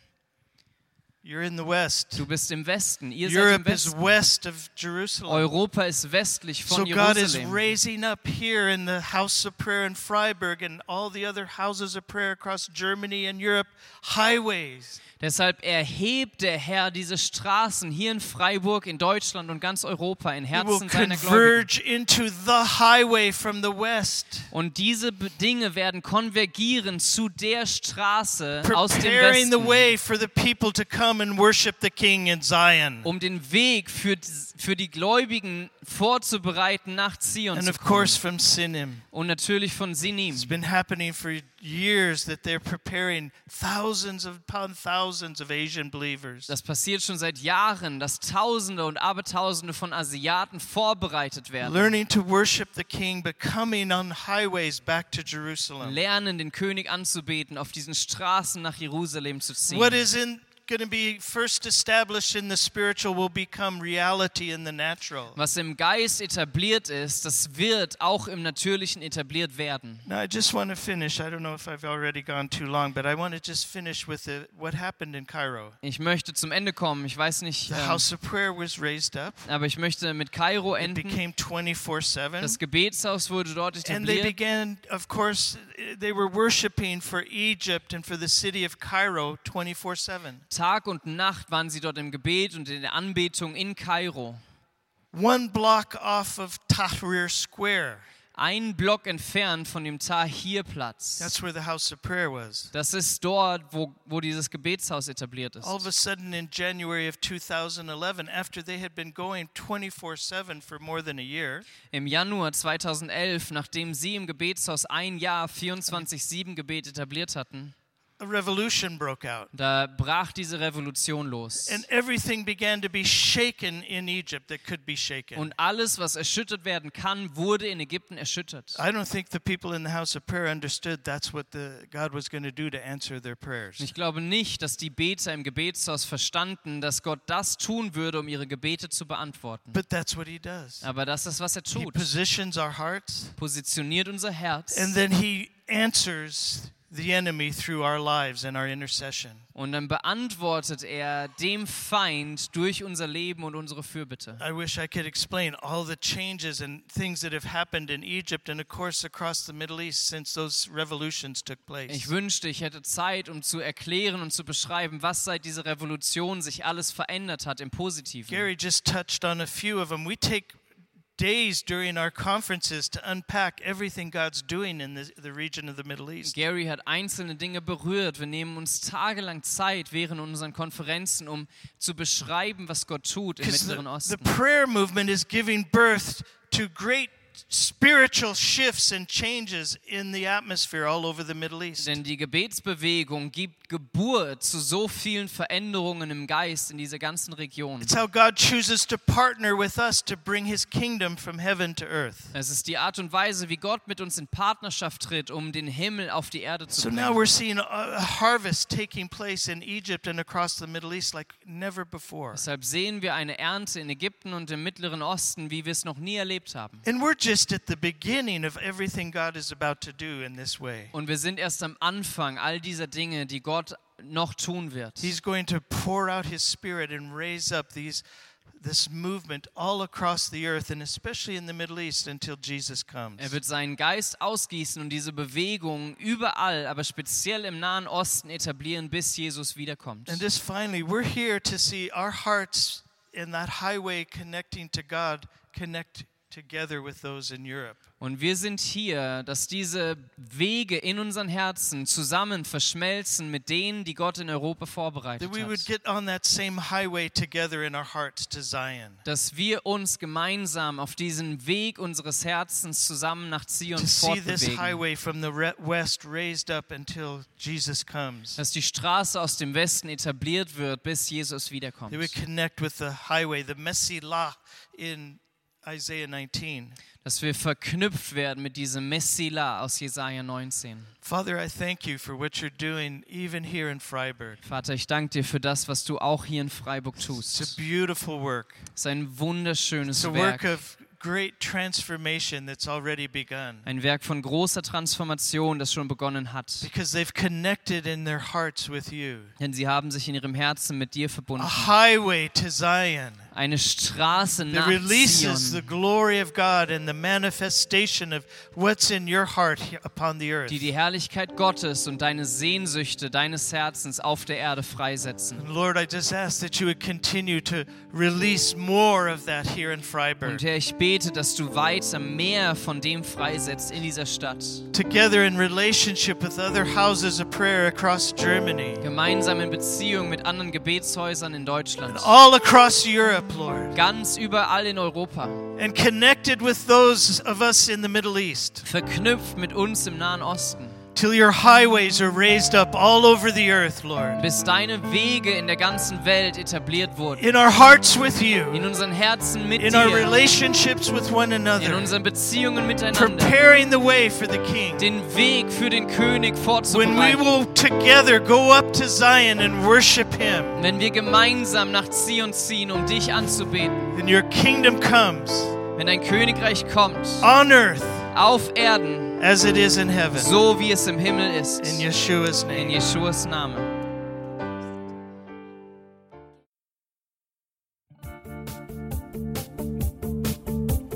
Speaker 2: You're in the west.
Speaker 3: Du bist im Westen, ihr seid im
Speaker 2: Europe is
Speaker 3: Westen.
Speaker 2: west of Jerusalem.
Speaker 3: Europa ist westlich
Speaker 2: So
Speaker 3: von
Speaker 2: God is raising up here in the house of prayer in Freiburg and all the other houses of prayer across Germany and Europe highways
Speaker 3: Deshalb erhebt der Herr diese Straßen hier in Freiburg, in Deutschland und ganz Europa in Herzen seiner Gläubigen.
Speaker 2: converge into the highway from the west,
Speaker 3: Und diese Dinge werden konvergieren zu der Straße aus dem Westen, um den Weg für, die- für die Gläubigen vorzubereiten nach Zion. Und natürlich von Sinim.
Speaker 2: It's been happening for years that they're preparing thousands upon thousands of Asian believers.
Speaker 3: Das passiert schon seit Jahren, dass Tausende und Abertausende von Asiaten vorbereitet werden.
Speaker 2: Learning to worship the King, but coming on highways back to Jerusalem.
Speaker 3: lernen, den König anzubeten, auf diesen Straßen nach Jerusalem zu ziehen.
Speaker 2: What is in going to be first established in the spiritual will become reality in the natural.
Speaker 3: Was im Geist etabliert ist, das wird auch im Natürlichen etabliert werden.
Speaker 2: Now, I just want to finish. I don't know if I've already gone too long, but I want to just finish with the, what happened in Cairo.
Speaker 3: Ich möchte zum Ende kommen. Ich weiß nicht,
Speaker 2: The
Speaker 3: ähm,
Speaker 2: house of prayer was raised up,
Speaker 3: aber ich möchte mit Kairo
Speaker 2: it
Speaker 3: enden.
Speaker 2: became 24
Speaker 3: Das
Speaker 2: 7.
Speaker 3: Gebetshaus wurde dort
Speaker 2: And they
Speaker 3: etabliert.
Speaker 2: began, of course, they were worshiping for Egypt and for the city of Cairo 24 7.
Speaker 3: Tag und Nacht waren sie dort im Gebet und in der Anbetung in Kairo.
Speaker 2: One block off of Tahrir Square.
Speaker 3: Ein Block entfernt von dem Tahirplatz.
Speaker 2: That's where the house of prayer was.
Speaker 3: Das ist dort, wo, wo dieses Gebetshaus etabliert ist.
Speaker 2: All of a sudden, in January of 2011, after they had been going 24 7 for more than a year,
Speaker 3: Im Januar 2011, nachdem sie im Gebetshaus ein Jahr 24-7 Gebet etabliert hatten,
Speaker 2: a revolution broke out.
Speaker 3: da brach diese Revolution los.
Speaker 2: And everything began to be shaken in Egypt that could be shaken.
Speaker 3: Und alles, was erschüttert werden kann, wurde in Ägypten erschüttert.
Speaker 2: I don't think the people in the house of prayer understood that's what the, God was going to do to answer their prayers.
Speaker 3: Ich glaube nicht, dass die Beter im Gebetshaus verstanden, dass Gott das tun würde, um ihre Gebete zu beantworten.
Speaker 2: But that's what He does.
Speaker 3: Aber das ist, was er
Speaker 2: He
Speaker 3: tut.
Speaker 2: positions our hearts,
Speaker 3: Positioniert unser Herz
Speaker 2: and then He answers the enemy through our lives and our intercession.
Speaker 3: und dann beantwortet er dem Feind durch unser Leben und unsere Fürbitte.
Speaker 2: I wish I could explain all the changes and things that have happened in Egypt and, of course, across the Middle East since those revolutions took place.
Speaker 3: Ich wünschte, ich hätte Zeit, um zu erklären und zu beschreiben, was seit dieser Revolution sich alles verändert hat im Positiven.
Speaker 2: Gary just touched on a few of them. We take days during our conferences to unpack everything God's doing in the, the region of the Middle East.
Speaker 3: Gary hat einzelne Dinge berührt. Wir nehmen uns tagelang Zeit während unseren Konferenzen, um zu beschreiben, was Gott tut im Mittleren
Speaker 2: the, the
Speaker 3: Osten.
Speaker 2: prayer movement is giving birth to great spiritual shifts and changes in the atmosphere all over the Middle East.
Speaker 3: Denn die Gebetsbewegung gibt Geburt zu so vielen Veränderungen im Geist in dieser ganzen Region.
Speaker 2: It's how God chooses to partner with us to bring his kingdom from heaven to earth.
Speaker 3: Es ist die Art und Weise, wie Gott mit uns in Partnerschaft tritt, um den Himmel auf die Erde zu
Speaker 2: So now
Speaker 3: bringen.
Speaker 2: we're seeing a, a harvest taking place in Egypt and across the Middle East like never before.
Speaker 3: Deshalb sehen wir eine Ernte in Ägypten und im Mittleren Osten, wie wir es noch nie erlebt haben.
Speaker 2: And we're just at the beginning of everything God is about to do in this way.
Speaker 3: Und wir sind erst am Anfang all dieser Dinge, die Gott noch tun wird.
Speaker 2: He's going to pour out his spirit and raise up these this movement all across the earth and especially in the Middle East until Jesus comes.
Speaker 3: Er wird seinen Geist ausgießen und diese Bewegung überall, aber speziell im Nahen Osten etablieren, bis Jesus wiederkommt.
Speaker 2: And this finally, we're here to see our hearts in that highway connecting to God connect together with those in Europe.
Speaker 3: Und wir sind hier, dass diese Wege in unseren Herzen zusammen verschmelzen mit denen, die Gott in Europa vorbereitet
Speaker 2: That we would
Speaker 3: hat.
Speaker 2: get on that same highway together in our hearts to Zion.
Speaker 3: Dass wir uns gemeinsam auf diesen Weg unseres Herzens zusammen nach Zion
Speaker 2: To see this
Speaker 3: fortbewegen.
Speaker 2: highway from the re- west raised up until Jesus comes.
Speaker 3: Dass die Straße aus dem Westen etabliert wird, bis Jesus wiederkommt.
Speaker 2: They would connect with the highway, the Messilah in Isaiah 19.
Speaker 3: Dass wir verknüpft werden mit diesem Messila aus Jesaja 19.
Speaker 2: Father, I thank you for what you're doing even here in Freiburg.
Speaker 3: Vater, ich danke dir für das, was du auch hier in Freiburg
Speaker 2: It's a
Speaker 3: tust.
Speaker 2: beautiful work.
Speaker 3: Es ist ein wunderschönes
Speaker 2: It's a work
Speaker 3: Werk.
Speaker 2: of great transformation that's already begun
Speaker 3: Ein Werk von großer Transformation, das schon begonnen hat.
Speaker 2: because they've connected in their hearts with you.
Speaker 3: Denn sie haben sich in ihrem Herzen mit dir verbunden.
Speaker 2: A highway to Zion
Speaker 3: Eine Straße nach
Speaker 2: releases the
Speaker 3: Zion,
Speaker 2: glory of God and the manifestation of what's in your heart upon the earth.
Speaker 3: die die Herrlichkeit Gottes und deine Sehnsüchte deines Herzens auf der Erde freisetzen.
Speaker 2: And Lord, I just ask that you would continue to release more of that here in Freiburg.
Speaker 3: Und Herr, ich bete, dass du weiter mehr von dem freisetzt in dieser Stadt.
Speaker 2: Together in relationship with other houses of prayer across Germany
Speaker 3: Gemeinsam in Beziehung mit anderen Gebetshäusern in Deutschland.
Speaker 2: all across Europe, Lord,
Speaker 3: Ganz überall in Europa.
Speaker 2: and connected with those of us in the Middle East,
Speaker 3: Verknüpft mit uns im Nahen Osten.
Speaker 2: Till your highways are raised up all over the earth, Lord.
Speaker 3: Bis deine Wege in der ganzen Welt etabliert wurden.
Speaker 2: In our hearts with you,
Speaker 3: In unseren Herzen mit
Speaker 2: in our
Speaker 3: dir.
Speaker 2: relationships with one
Speaker 3: In
Speaker 2: another,
Speaker 3: unseren Beziehungen miteinander.
Speaker 2: preparing the way for the King.
Speaker 3: Den Weg für den König
Speaker 2: When we
Speaker 3: vorzubereiten.
Speaker 2: will together go up to Zion and worship Him,
Speaker 3: Wenn wir gemeinsam nach Zion ziehen, um dich anzubeten.
Speaker 2: then your kingdom comes
Speaker 3: Wenn dein Königreich kommt.
Speaker 2: on earth
Speaker 3: Auf Erden.
Speaker 2: As it is in heaven.
Speaker 3: So wie es im Himmel ist.
Speaker 2: In Yeshua's
Speaker 3: In
Speaker 2: name.
Speaker 3: Jeschuas Namen.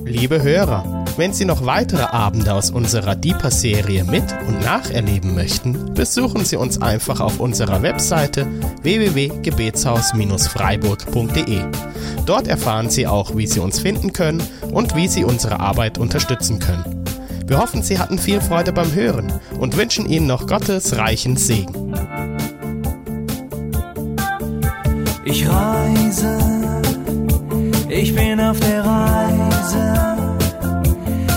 Speaker 1: Liebe Hörer, wenn Sie noch weitere Abende aus unserer Deeper-Serie mit und nacherleben möchten, besuchen Sie uns einfach auf unserer Webseite www.gebetshaus-freiburg.de. Dort erfahren Sie auch, wie Sie uns finden können und wie Sie unsere Arbeit unterstützen können. Wir hoffen, Sie hatten viel Freude beim Hören und wünschen Ihnen noch Gottes reichen Segen.
Speaker 5: Ich reise, ich bin auf der Reise,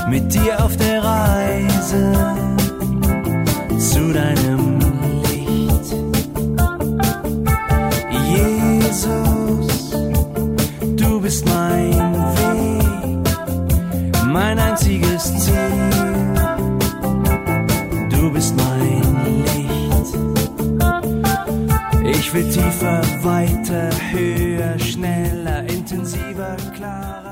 Speaker 5: mit dir auf der Reise zu deinem Licht. Jesus, du bist mein Weg, mein einziges Ziel. Ich will tiefer, weiter, höher, schneller, intensiver, klarer.